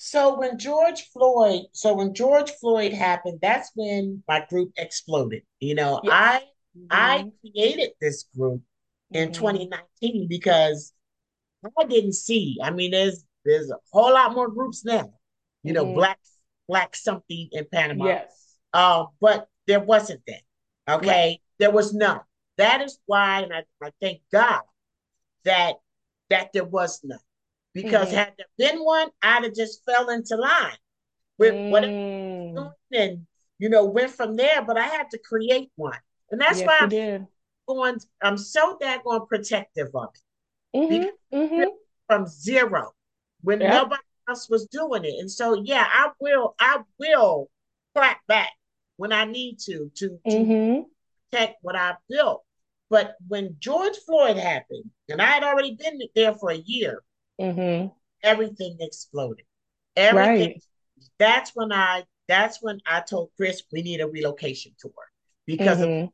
So when George Floyd, so when George Floyd happened, that's when my group exploded. You know. I mm-hmm. I created this group in mm-hmm. 2019 because I didn't see. I mean, there's there's a whole lot more groups now. You know, mm-hmm. black black something in Panama. Yes. Uh, but there wasn't that. Okay, right. there was none. That is why, and I, I thank God that that there was none. Because mm-hmm. had there been one, I'd have just fell into line with mm. whatever and you know went from there. But I had to create one, and that's yes, why I'm did. going. I'm so daggone protective of it mm-hmm. Mm-hmm. from zero when yep. nobody else was doing it. And so, yeah, I will. I will clap back when I need to to, to mm-hmm. protect what I built. But when George Floyd happened, and I had already been there for a year, mm-hmm. everything exploded. Everything. Right. That's when I. That's when I told Chris we need a relocation tour because mm-hmm. of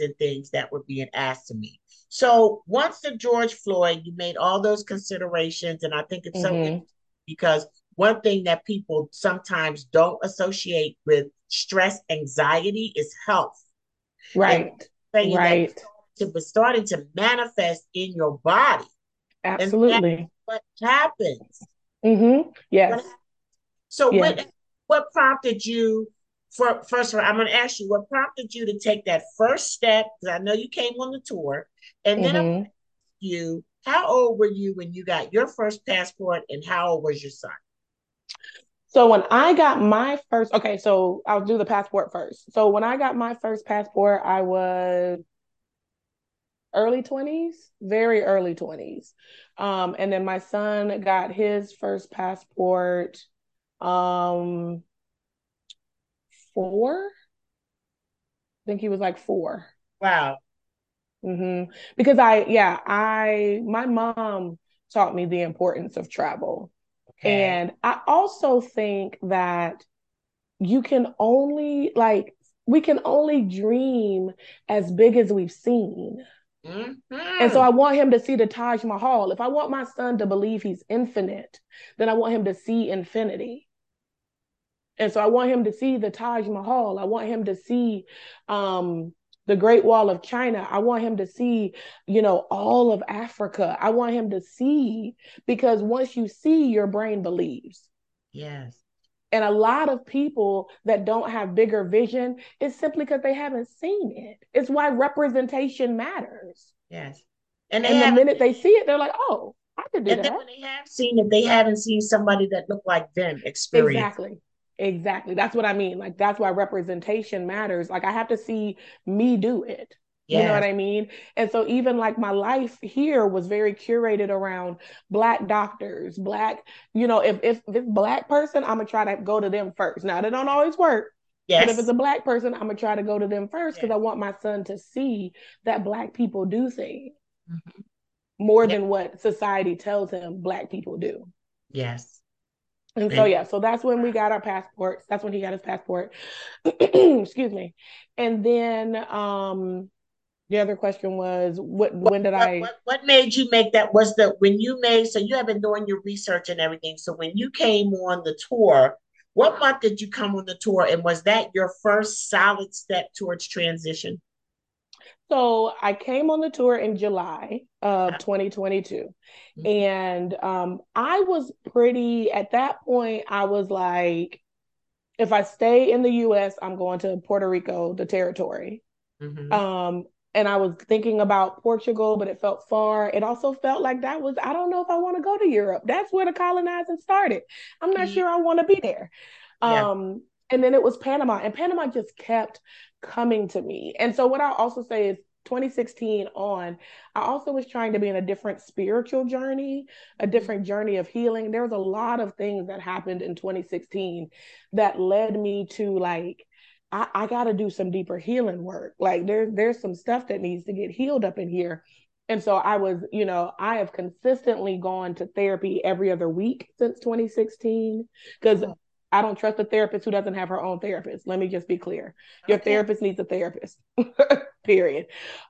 and things that were being asked of me. So once the George Floyd, you made all those considerations, and I think it's mm-hmm. so because one thing that people sometimes don't associate with stress, anxiety is health. Right. right. It was starting to manifest in your body. Absolutely what happens. Mm-hmm. Yes. So yes. what what prompted you for first of all, I'm gonna ask you what prompted you to take that first step, because I know you came on the tour, and then mm-hmm. you how old were you when you got your first passport and how old was your son? So when I got my first, okay, so I'll do the passport first. So when I got my first passport, I was early 20s, very early 20s. Um, and then my son got his first passport um four. I think he was like four. Wow. Mm-hmm. Because I, yeah, I, my mom taught me the importance of travel. Okay. And I also think that you can only, like, we can only dream as big as we've seen. Mm-hmm. And so I want him to see the Taj Mahal. If I want my son to believe he's infinite, then I want him to see infinity. And so I want him to see the Taj Mahal. I want him to see um, the Great Wall of China. I want him to see, you know, all of Africa. I want him to see because once you see, your brain believes. Yes. And a lot of people that don't have bigger vision is simply because they haven't seen it. It's why representation matters. Yes. And, and the minute they see it, they're like, oh, I could do and that. And then when they have seen it, they haven't seen somebody that looked like them experience. Exactly. Exactly. That's what I mean. Like that's why representation matters. Like I have to see me do it. You know what I mean? And so even like my life here was very curated around black doctors, black, you know, if if this black person, I'm gonna try to go to them first. Now they don't always work. Yes. But if it's a black person, I'm gonna try to go to them first because I want my son to see that black people do things mm-hmm. more than what society tells him black people do. Yes. And so yeah, so that's when we got our passports. That's when he got his passport. Excuse me. And then um the other question was what, when did what, I what, what, made you make that was the when you made so you have been doing your research and everything. So when you came on the tour, what month did you come on the tour? And was that your first solid step towards transition? So I came on the tour in July of 2022. Mm-hmm. And um, I was pretty, at that point, I was like, if I stay in the US, I'm going to Puerto Rico, the territory. Mm-hmm. Um, and I was thinking about Portugal, but it felt far. It also felt like that was, I don't know if I want to go to Europe. That's where the colonizing started. I'm not mm-hmm. sure I want to be there. Yeah. Um, and then it was Panama, and Panama just kept coming to me. And so, what I'll also say is 2016 on, I also was trying to be in a different spiritual journey, a different journey of healing. There was a lot of things that happened in 2016 that led me to like, I, I got to do some deeper healing work. Like there, there's some stuff that needs to get healed up in here. And so I was, you know, I have consistently gone to therapy every other week since 2016 because I don't trust a therapist who doesn't have her own therapist. Let me just be clear. Your okay. therapist needs a therapist. Period.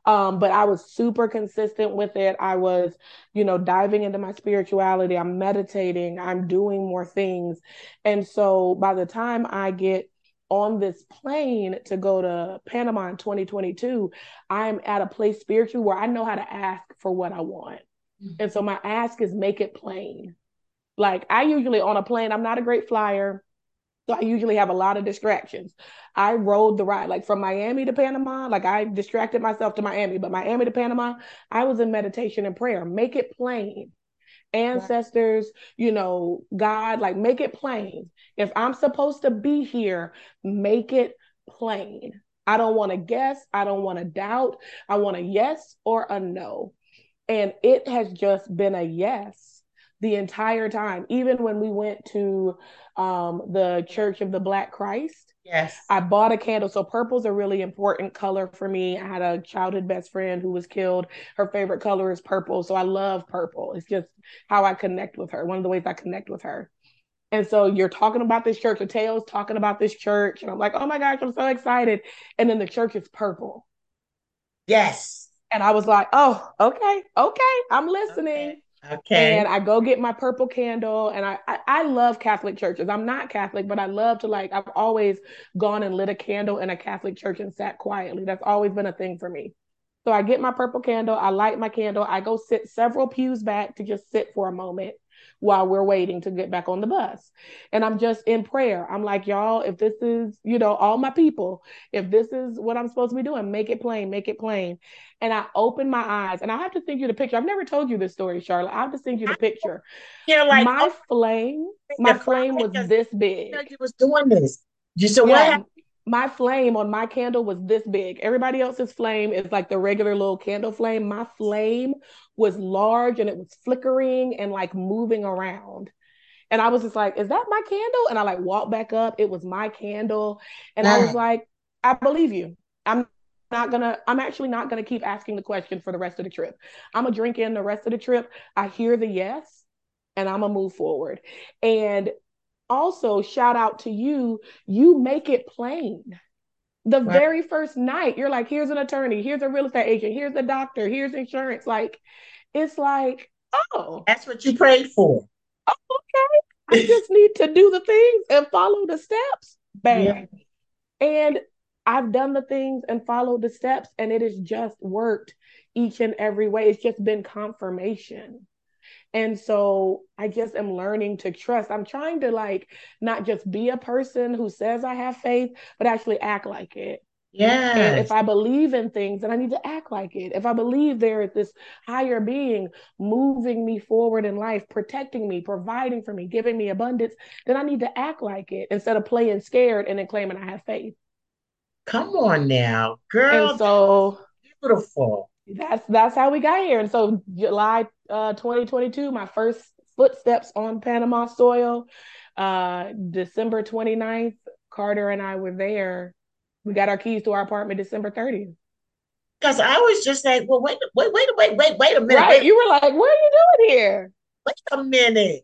Um, but I was super consistent with it. I was, you know, diving into my spirituality. I'm meditating. I'm doing more things. And so by the time I get on this plane to go to Panama in 2022, I'm at a place spiritually where I know how to ask for what I want. Mm-hmm. And so my ask is make it plain. Like I usually on a plane, I'm not a great flyer. So I usually have a lot of distractions. I rode the ride, like from Miami to Panama, like I distracted myself to Miami, but Miami to Panama, I was in meditation and prayer. Make it plain. Ancestors, you know, God, like make it plain. If I'm supposed to be here, make it plain. I don't want to guess. I don't want to doubt. I want a yes or a no. And it has just been a yes the entire time, even when we went to um, the Church of the Black Christ. Yes. I bought a candle. So purple's a really important color for me. I had a childhood best friend who was killed. Her favorite color is purple. So I love purple. It's just how I connect with her. One of the ways I connect with her. And so you're talking about this church, Teo's talking about this church. And I'm like, oh my gosh, I'm so excited. And then the church is purple. Yes. And I was like, oh, okay, okay, I'm listening. Okay. Okay. And I go get my purple candle, and I, I, I love Catholic churches. I'm not Catholic, but I love to like. I've always gone and lit a candle in a Catholic church and sat quietly. That's always been a thing for me. So I get my purple candle. I light my candle. I go sit several pews back to just sit for a moment while we're waiting to get back on the bus. And I'm just in prayer. I'm like, y'all, if this is, you know, all my people, if this is what I'm supposed to be doing, make it plain, make it plain. And I open my eyes and I have to send you the picture. I've never told you this story, Charlotte. I have to send you the picture. You're like, my oh, flame, my flame was this big. You was doing this. You said yeah, what my flame on my candle was this big. Everybody else's flame is like the regular little candle flame. My flame was large and it was flickering and like moving around. And I was just like, is that my candle? And I like walked back up. It was my candle. And I was like, I believe you. I'm not gonna, I'm actually not gonna keep asking the question for the rest of the trip. I'm gonna drink in the rest of the trip. I hear the yes and I'm gonna move forward. And also shout out to you. You make it plain. The right. very first night you're like here's an attorney. Here's a real estate agent. Here's a doctor. Here's insurance. Like it's like oh. That's what you prayed for. Oh, okay. I just need to do the things and follow the steps. Bam. Yeah. and i've done the things and followed the steps and it has just worked each and every way. It's just been confirmation and so I just am learning to trust. I'm trying to like not just be a person who says I have faith, but actually act like it. Yeah. If I believe in things, then I need to act like it. If I believe there is this higher being moving me forward in life, protecting me, providing for me, giving me abundance, then I need to act like it instead of playing scared and then claiming I have faith. Come on now, girl. And so beautiful that's that's how we got here. And so July uh, 2022, my first footsteps on Panama soil. Uh, December 29th, Carter and I were there. We got our keys to our apartment December 30th. Because I was just like, well, wait, wait, wait, wait, wait, wait a minute. Right. You were like, what are you doing here? Wait a minute.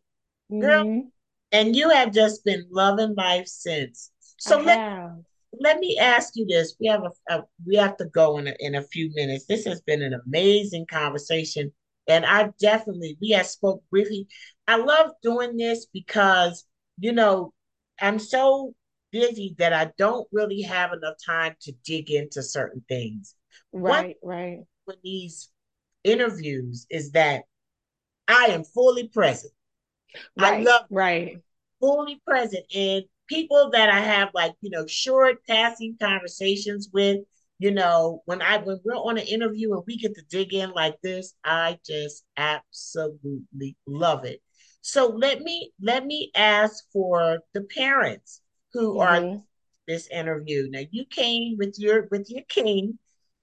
Girl. Mm-hmm. And you have just been loving life since. So I let, have let me ask you this. We have a, a we have to go in a, in a few minutes. This has been an amazing conversation, and I definitely we have spoke briefly. I love doing this because you know I'm so busy that I don't really have enough time to dig into certain things. right, right. With these interviews is that I am fully present. Right, I love right. Fully present. And people that I have like, you know, short passing conversations with, you know, when I when we're on an interview and we get to dig in like this, I just absolutely love it. So let me let me ask for the parents who mm-hmm. are this interview. Now you came with your with your king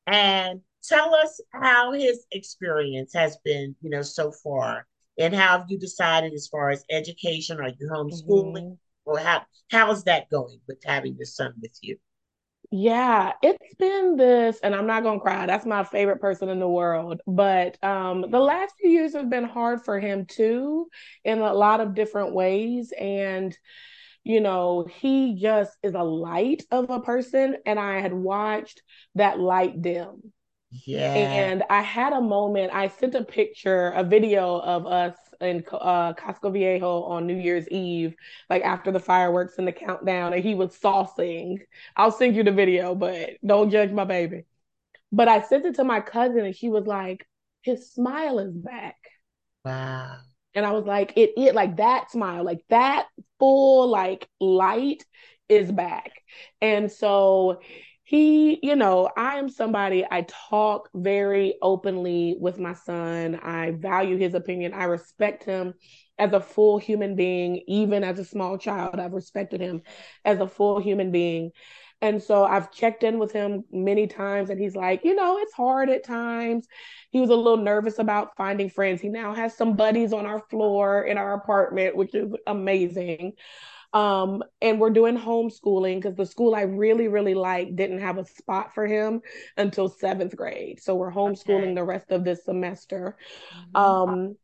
and tell us how his experience has been, you know, so far and how have you decided as far as education? Are you homeschooling? Mm-hmm. Or how how's that going with having your son with you? Yeah, it's been this, and I'm not gonna cry. That's my favorite person in the world. But um, the last few years have been hard for him too, in a lot of different ways. And you know, he just is a light of a person, and I had watched that light dim. Yeah. And I had a moment. I sent a picture, a video of us in uh, Casco Viejo on New Year's Eve, like after the fireworks and the countdown, and he was saucing. I'll send you the video, but don't judge my baby. But I sent it to my cousin, and she was like, "His smile is back." Wow. And I was like, "It, it, like that smile, like that full, like light is back." And so he, you know, I am somebody I talk very openly with my son. I value his opinion. I respect him as a full human being, even as a small child. I've respected him as a full human being. And so I've checked in with him many times, and he's like, you know, it's hard at times. He was a little nervous about finding friends. He now has some buddies on our floor in our apartment, which is amazing. Um, and we're doing homeschooling because the school I really, really like didn't have a spot for him until seventh grade. So we're homeschooling okay. the rest of this semester. Mm-hmm. Um,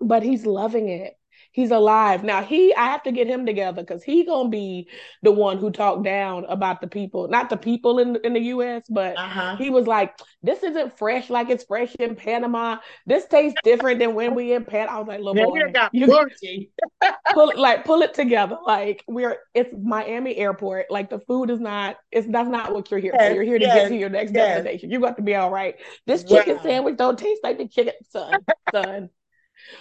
but he's loving it he's alive. Now he i have to get him together because he gonna be the one who talked down about the people not the people in, in the us but uh-huh. he was like this isn't fresh like it's fresh in panama. This tastes different than when we in panama i was like little boy you pull like pull it together. Like we're it's miami airport. Like the food is not it's that's not what you're here yes, for you're here to yes, get to your next yes. destination. You got to be all right. This chicken wow. sandwich don't taste like the chicken son son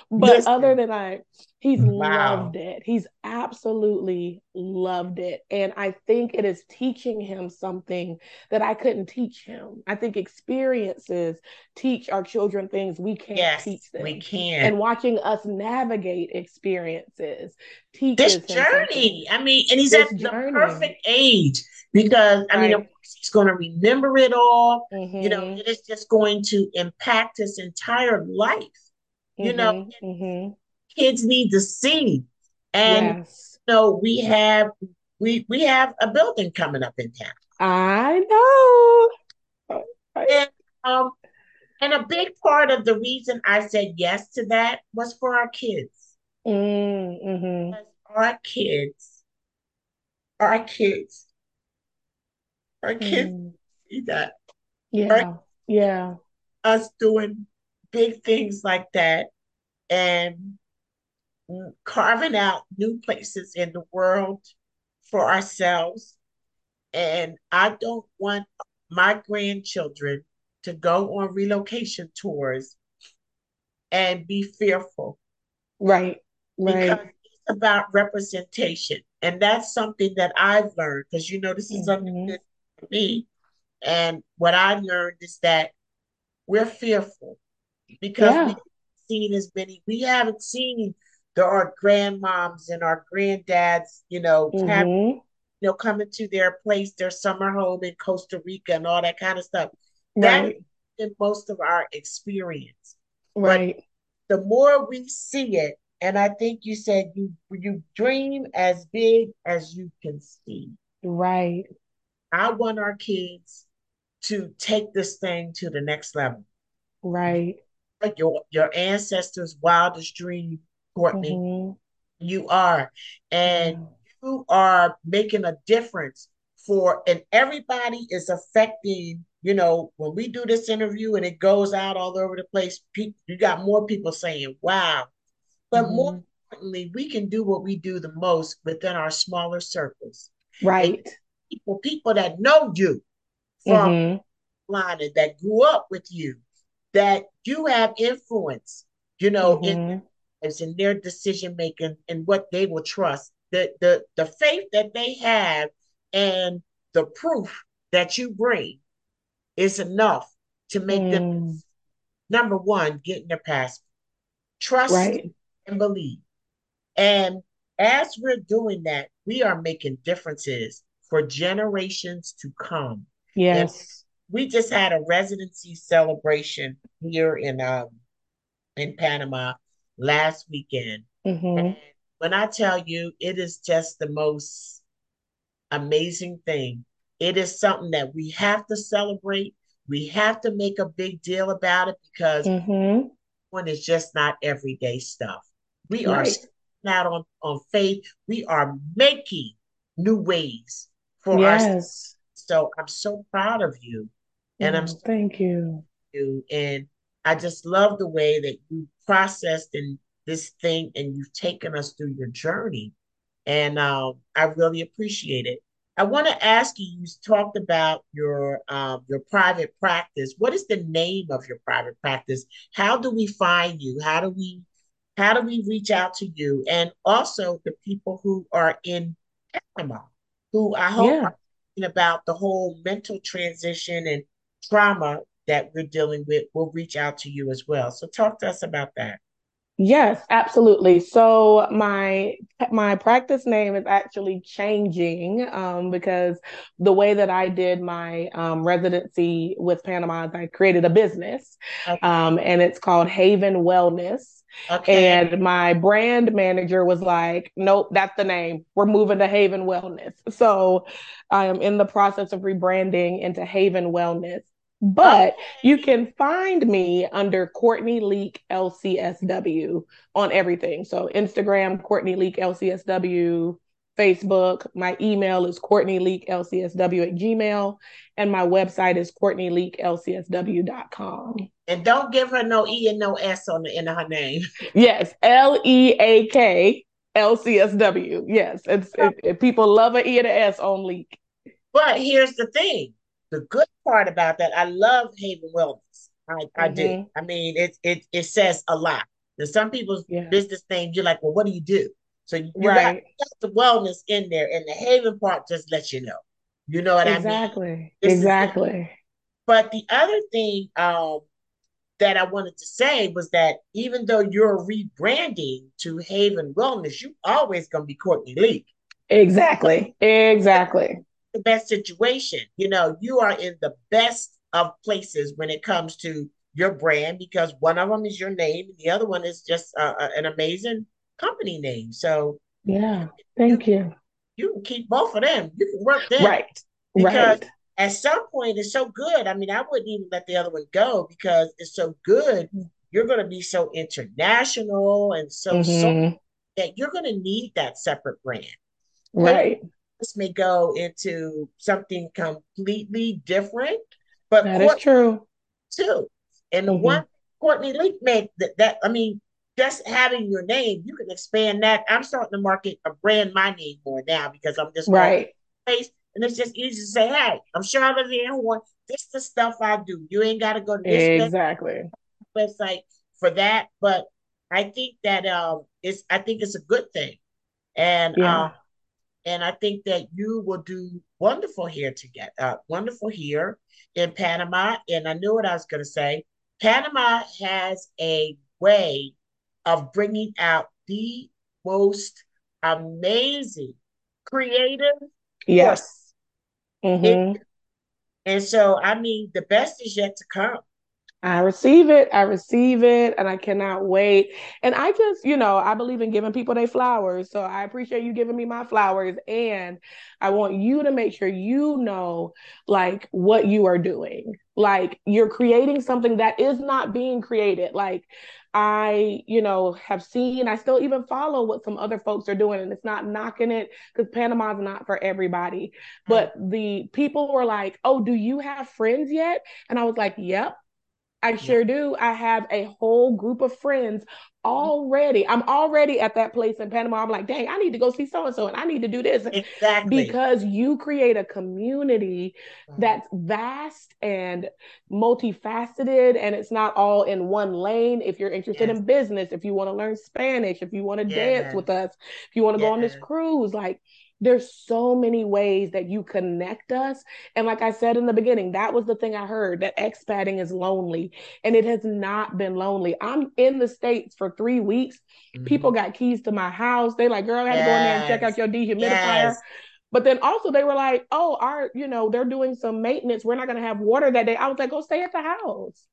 but Listen. other than I, he's wow. loved it. He's absolutely loved it. And I think it is teaching him something that I couldn't teach him. I think experiences teach our children things we can't yes, teach them. We can. And watching us navigate experiences teaches this journey. I mean, and he's at journey. the perfect age because I mean, he's going to remember it all. Mm-hmm. You know, mm-hmm. it is just going to impact his entire life. You know, mm-hmm, mm-hmm. kids need to see. And yes. know, we have we we have a building coming up in town. I know. And um and a big part of the reason I said yes to that was for our kids. Mm-hmm. Our kids, our kids, our kids mm. see that. Yeah. Right? Yeah. Us doing big things like that and carving out new places in the world for ourselves. And I don't want my grandchildren to go on relocation tours and be fearful. Right. Right. Because it's about representation. And that's something that I've learned because you know this is mm-hmm. something good for me. And what I learned is that we're fearful because yeah. we seen as many. We haven't seen the our grandmoms and our granddads, you know, mm-hmm. have, you know, coming to their place, their summer home in Costa Rica and all that kind of stuff. Right. That is most of our experience. Right. But the more we see it, and I think you said you you dream as big as you can see. Right. I want our kids to take this thing to the next level. Right your your ancestors' wildest dream, Courtney. Mm-hmm. You are, and mm-hmm. you are making a difference for, and everybody is affecting. You know, when we do this interview and it goes out all over the place, you got more people saying, "Wow!" But mm-hmm. more importantly, we can do what we do the most within our smaller circles. Right. And people, people that know you from mm-hmm. Carolina that grew up with you, that you have influence, you know, mm-hmm. in, in their decision making and what they will trust. The, the the faith that they have and the proof that you bring is enough to make mm. them number one, get in their passport. Trust right. and believe. And as we're doing that, we are making differences for generations to come. Yes. We just had a residency celebration here in um in Panama last weekend. Mm-hmm. when I tell you, it is just the most amazing thing. It is something that we have to celebrate. We have to make a big deal about it because mm-hmm. one is just not everyday stuff. We right. are out on, on faith. We are making new ways for yes. us. So I'm so proud of you. And I'm mm, thank you. you. And I just love the way that you processed in this thing and you've taken us through your journey. And um, I really appreciate it. I want to ask you. You talked about your um, your private practice. What is the name of your private practice? How do we find you? How do we how do we reach out to you? And also the people who are in Panama, who I hope yeah. about the whole mental transition and trauma that we're dealing with, will reach out to you as well. So talk to us about that. Yes, absolutely. So my my practice name is actually changing um, because the way that I did my um, residency with Panama is I created a business, okay. um, and it's called Haven Wellness. Okay. And my brand manager was like, "Nope, that's the name. We're moving to Haven Wellness." So I am in the process of rebranding into Haven Wellness. But you can find me under Courtney Leak LCSW on everything. So Instagram, Courtney Leak LCSW, Facebook. My email is Courtney Leak LCSW at Gmail. And my website is CourtneyLeakLCSW.com. And don't give her no E and no S on the end of her name. Yes, L E A K L C S W. Yes, it's it, it, people love an E and an S on Leak. But here's the thing the good part about that, I love Haven Wellness. I, mm-hmm. I do. I mean, it it it says a lot. There's some people's yeah. business names, you're like, well, what do you do? So you, you right. got, the wellness in there, and the Haven part just lets you know. You know what exactly. I mean? Exactly. Exactly. But the other thing um, that I wanted to say was that even though you're rebranding to Haven Wellness, you always gonna be Courtney Leak. Exactly. Exactly the best situation. You know, you are in the best of places when it comes to your brand because one of them is your name and the other one is just uh, an amazing company name. So yeah, thank you, you. You can keep both of them. You can work them right, because right. At some point, it's so good. I mean, I wouldn't even let the other one go because it's so good. You're going to be so international and so, mm-hmm. so that you're going to need that separate brand. Right this may go into something completely different. But that Courtney, is true too. And the mm-hmm. one Courtney Leak made that, that I mean, just having your name, you can expand that. I'm starting to market a brand my name more now because I'm just right. Face, and it's just easy to say, "Hey, I'm Charlotte Van Horn. This is the stuff I do. You ain't got to go to this exactly website for that." But I think that um, it's I think it's a good thing, and yeah. um, and I think that you will do wonderful here to get uh, wonderful here in Panama. And I knew what I was going to say. Panama has a way of bringing out the most amazing, creative. Yes. Mm-hmm. and so, I mean, the best is yet to come. I receive it. I receive it, and I cannot wait. And I just, you know, I believe in giving people their flowers. So I appreciate you giving me my flowers. And I want you to make sure you know, like, what you are doing. Like, you're creating something that is not being created. Like, I, you know, have seen, I still even follow what some other folks are doing, and it's not knocking it because Panama's not for everybody. But the people were like, Oh, do you have friends yet? And I was like, Yep I sure do. I have a whole group of friends already. I'm already at that place in Panama. I'm like, dang, I need to go see so and so and I need to do this. Exactly. Because you create a community mm-hmm. that's vast and multifaceted and it's not all in one lane. If you're interested yes. in business, if you want to learn Spanish, if you want to yes. dance with us, if you want to yes. go on this cruise, like there's so many ways that you connect us. And like I said in the beginning, that was the thing I heard that expatting is lonely. And it has not been lonely. I'm in the States for three weeks. Mm-hmm. People got keys to my house. They like, girl, I had yes. to go in there and check out your dehumidifier. Yes. But then also they were like, oh, our, you know, they're doing some maintenance. We're not gonna have water that day. I was like, go stay at the house.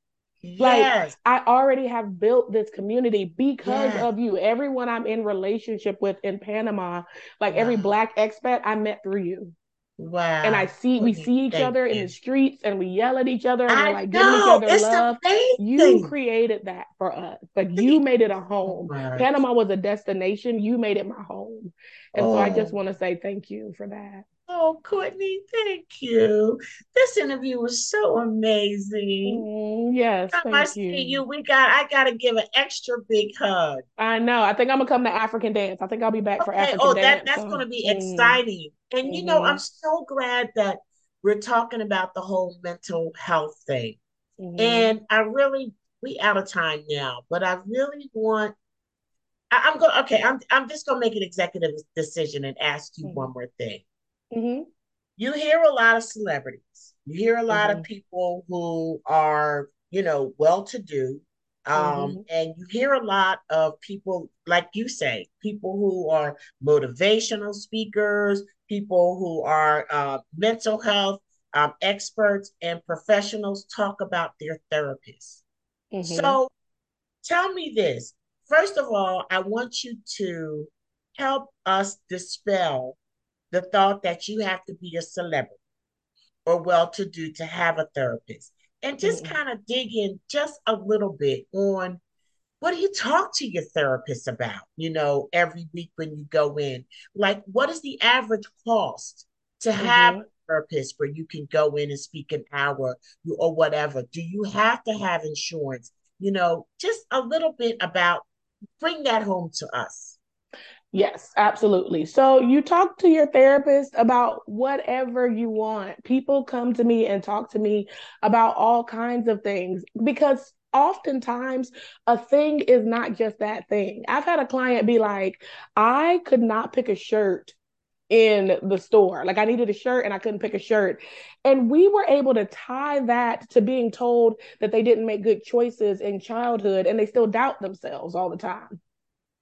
Yes. Like I already have built this community because yes. of you. Everyone I'm in relationship with in Panama, like wow. every black expat I met through you. Wow. And I see we see each other you. in the streets and we yell at each other and I we're like giving each other it's love. Amazing. You created that for us. Like you made it a home. Right. Panama was a destination. You made it my home. And oh. so I oh. just oh. want to say thank you for that. Oh, Courtney, thank you. This interview was so amazing. Mm, yes, Time thank I you. see you, we got. I got to give an extra big hug. I know. I think I'm gonna come to African dance. I think I'll be back okay. for African oh, dance. Oh, that, that's so. gonna be mm. exciting. And mm-hmm. you know, I'm mm-hmm. so glad that we're talking about the whole mental health thing. Mm-hmm. And I really, we out of time now, but I really want I, am going. Okay, I'm. I'm just going to make an executive decision and ask you mm-hmm. one more thing. Mm-hmm. You hear a lot of celebrities. You hear a lot mm-hmm. of people who are, you know, well to do. Um, mm-hmm. And you hear a lot of people, like you say, people who are motivational speakers, people who are uh, mental health um, experts and professionals talk about their therapists. Mm-hmm. So tell me this. First of all, I want you to help us dispel the thought that you have to be a celebrity or well to do to have a therapist. And just mm-hmm. kind of dig in just a little bit on what do you talk to your therapist about you know every week when you go in? Like what is the average cost to mm-hmm. have a therapist where you can go in and speak an hour or whatever? Do you have to have insurance? You know just a little bit about bring that home to us Yes, absolutely. So you talk to your therapist about whatever you want. People come to me and talk to me about all kinds of things because oftentimes a thing is not just that thing. I've had a client be like, I could not pick a shirt in the store. Like I needed a shirt and I couldn't pick a shirt. And we were able to tie that to being told that they didn't make good choices in childhood and they still doubt themselves all the time.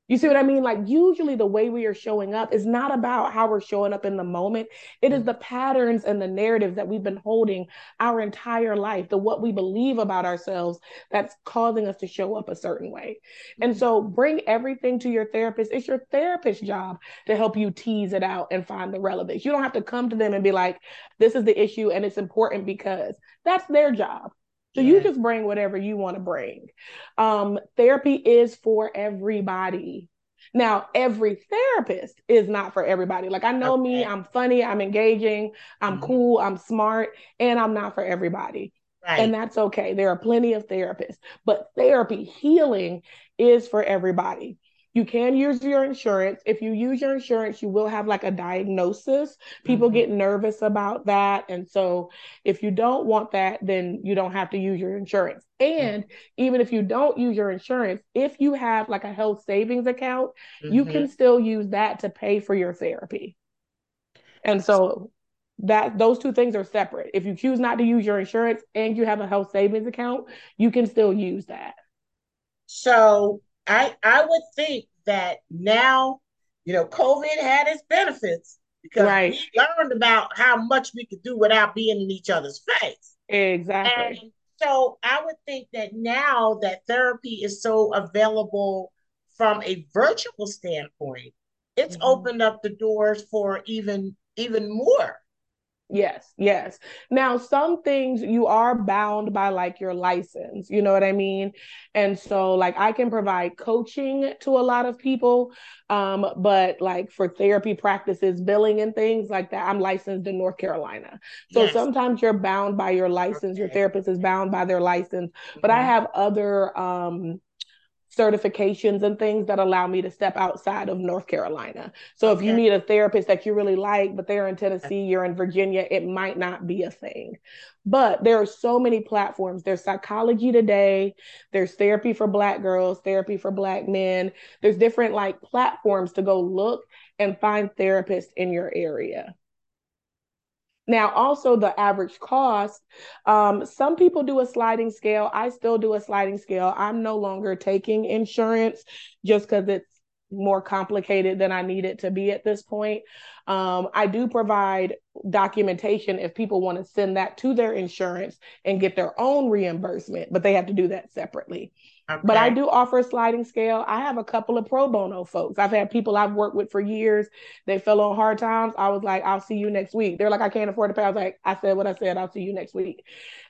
You see what I mean? Like, usually the way we are showing up is not about how we're showing up in the moment. It is the patterns and the narratives that we've been holding our entire life, the what we believe about ourselves that's causing us to show up a certain way. And mm. so, bring everything to your therapist. It's your therapist's job to help you tease it out and find the relevance. You don't have to come to them and be like, this is the issue and it's important because that's their job. So you just bring whatever you want to bring. Um, therapy is for everybody. Now, every therapist is not for everybody. Like I know okay. me, I'm funny, I'm engaging, I'm mm-hmm. cool, I'm smart, and I'm not for everybody. Right. And that's okay. There are plenty of therapists, but therapy, healing is for everybody. You can use your insurance. If you use your insurance, you will have like a diagnosis. People mm-hmm. get nervous about that. And so if you don't want that, then you don't have to use your insurance. And mm-hmm. even if you don't use your insurance, if you have like a health savings account, mm-hmm. you can still use that to pay for your therapy. And so that those two things are separate. If you choose not to use your insurance and you have a health savings account, you can still use that. So I I would think that now, you know, COVID had its benefits because right. we learned about how much we could do without being in each other's face. Exactly. And so I would think that now that therapy is so available from a virtual standpoint, it's mm-hmm. opened up the doors for even even more Yes, yes. Now, some things you are bound by like your license, you know what I mean? And so, like, I can provide coaching to a lot of people, um, but like for therapy practices, billing, and things like that, I'm licensed in North Carolina. So yes. sometimes you're bound by your license, okay. your therapist is bound by their license, but mm-hmm. I have other um certifications and things that allow me to step outside of North Carolina. So if you need a therapist that you really like, but they're in Tennessee, you're in Virginia, it might not be a thing. But there are so many platforms. There's Psychology Today, there's Therapy for Black Girls, Therapy for Black Men. There's different like platforms to go look and find therapists in your area. Now, also the average cost. Um, some people do a sliding scale. I still do a sliding scale. I'm no longer taking insurance just because it's more complicated than I need it to be at this point. Um, I do provide documentation if people want to send that to their insurance and get their own reimbursement, but they have to do that separately. Okay. But I do offer a sliding scale. I have a couple of pro bono folks. I've had people I've worked with for years. They fell on hard times. I was like, I'll see you next week. They're like, I can't afford to pay. I was like, I said what I said. I'll see you next week.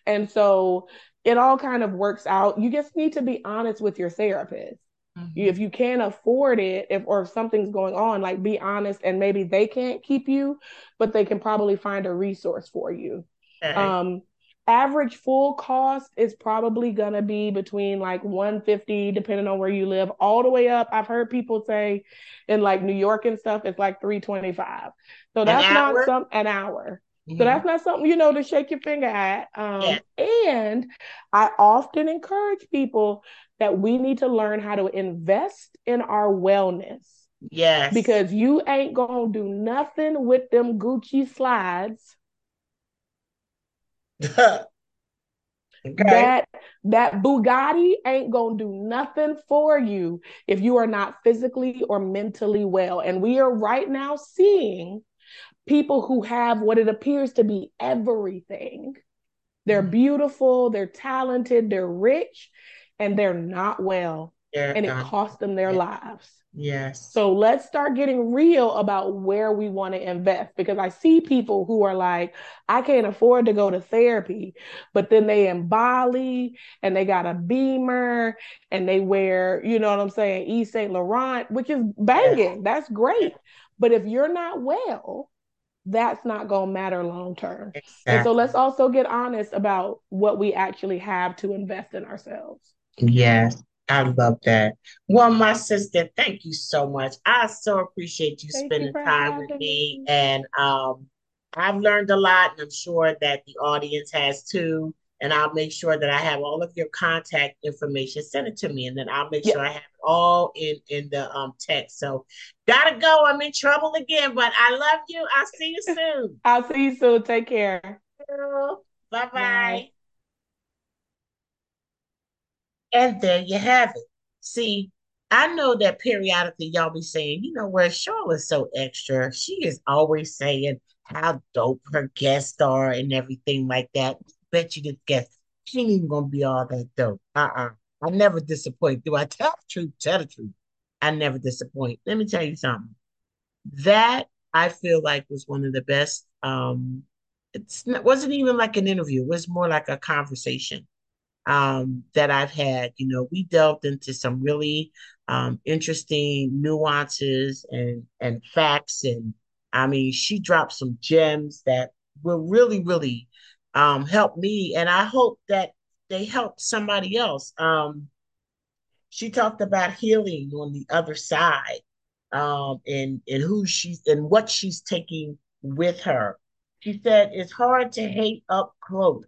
And so it all kind of works out. You just need to be honest with your therapist. Mm-hmm. If you can't afford it, if or if something's going on, like be honest, and maybe they can't keep you, but they can probably find a resource for you. Okay. Um, average full cost is probably going to be between like 150 depending on where you live all the way up. I've heard people say in like new york and stuff it's like 325 so that's not some an hour. Mm-hmm. so that's not something you know to shake your finger at. Um, yeah. and i often encourage people that we need to learn how to invest in our wellness. Yes. Because you ain't gonna do nothing with them gucci slides okay. That that Bugatti ain't gonna do nothing for you if you are not physically or mentally well. And we are right now seeing people who have what it appears to be everything. They're mm. beautiful, they're talented, they're rich, and they're not well. Yeah, and it cost them their yeah. lives. Yes. So let's start getting real about where we want to invest because I see people who are like, I can't afford to go to therapy, but then they in Bali and they got a beamer and they wear, you know what I'm saying, Yves Saint Laurent, which is banging. Yes. That's great. But if you're not well, that's not going to matter long term. Exactly. And so let's also get honest about what we actually have to invest in ourselves. Yes. I love that. Well, my sister, thank you so much. I so appreciate you thank spending you time with me. me. And um, I've learned a lot, and I'm sure that the audience has too. And I'll make sure that I have all of your contact information. Send it to me, and then I'll make yep. sure I have it all in in the um text. So, gotta go. I'm in trouble again, but I love you. I'll see you soon. I'll see you soon. Take care. Bye bye. And there you have it. See, I know that periodically y'all be saying, you know, where Charlotte's so extra. She is always saying how dope her guests are and everything like that. Bet you this guest, she ain't even gonna be all that dope. Uh-uh. I never disappoint. Do I tell the truth? Tell the truth. I never disappoint. Let me tell you something. That I feel like was one of the best. Um, it's, it wasn't even like an interview. It was more like a conversation um, that I've had. You know, we delved into some really um, interesting nuances and and facts, and I mean, she dropped some gems that will really, really um, help me, and I hope that they help somebody else. Um, she talked about healing on the other side, um, and and who she's and what she's taking with her. She said it's hard to hate up close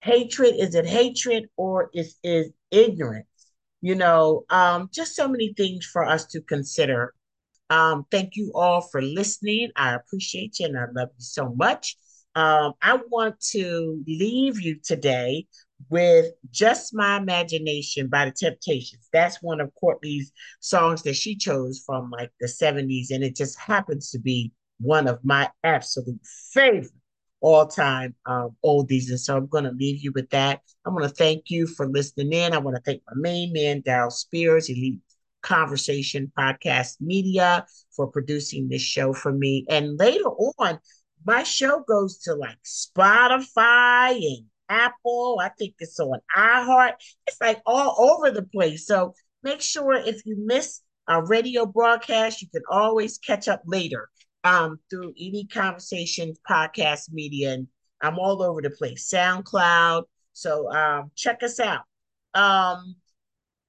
hatred is it hatred or is is ignorance? You know um just so many things for us to consider. Um thank you all for listening. I appreciate you and i love you so much. Um i want to leave you today with just my imagination by the temptations. That's one of courtney's songs that she chose from like the 70s and it just happens to be one of my absolute favorite all time um, oldies. And so I'm going to leave you with that. I want to thank you for listening in. I want to thank my main man, Daryl Spears, Elite Conversation Podcast Media, for producing this show for me. And later on, my show goes to like Spotify and Apple. I think it's on iHeart. It's like all over the place. So make sure if you miss a radio broadcast, you can always catch up later um, through any conversations, podcast media, and I'm all over the place. SoundCloud. So um, check us out. Um,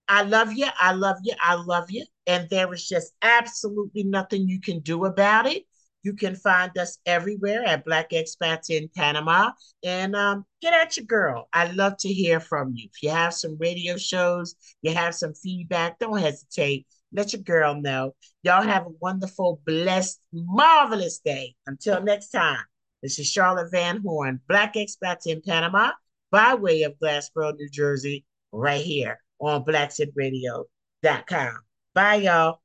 I love you. I love you. I love you. And there is just absolutely nothing you can do about it. You can find us everywhere at Black Expats in Panama. And um, get at your girl. I love to hear from you. If you have some radio shows, you have some feedback, don't hesitate. Let your girl know. Y'all have a wonderful, blessed, marvelous day. Until next time, this is Charlotte Van Horn, Black Expats in Panama, by way of Glassboro, New Jersey, right here on BlackSitRadio.com. Bye, y'all.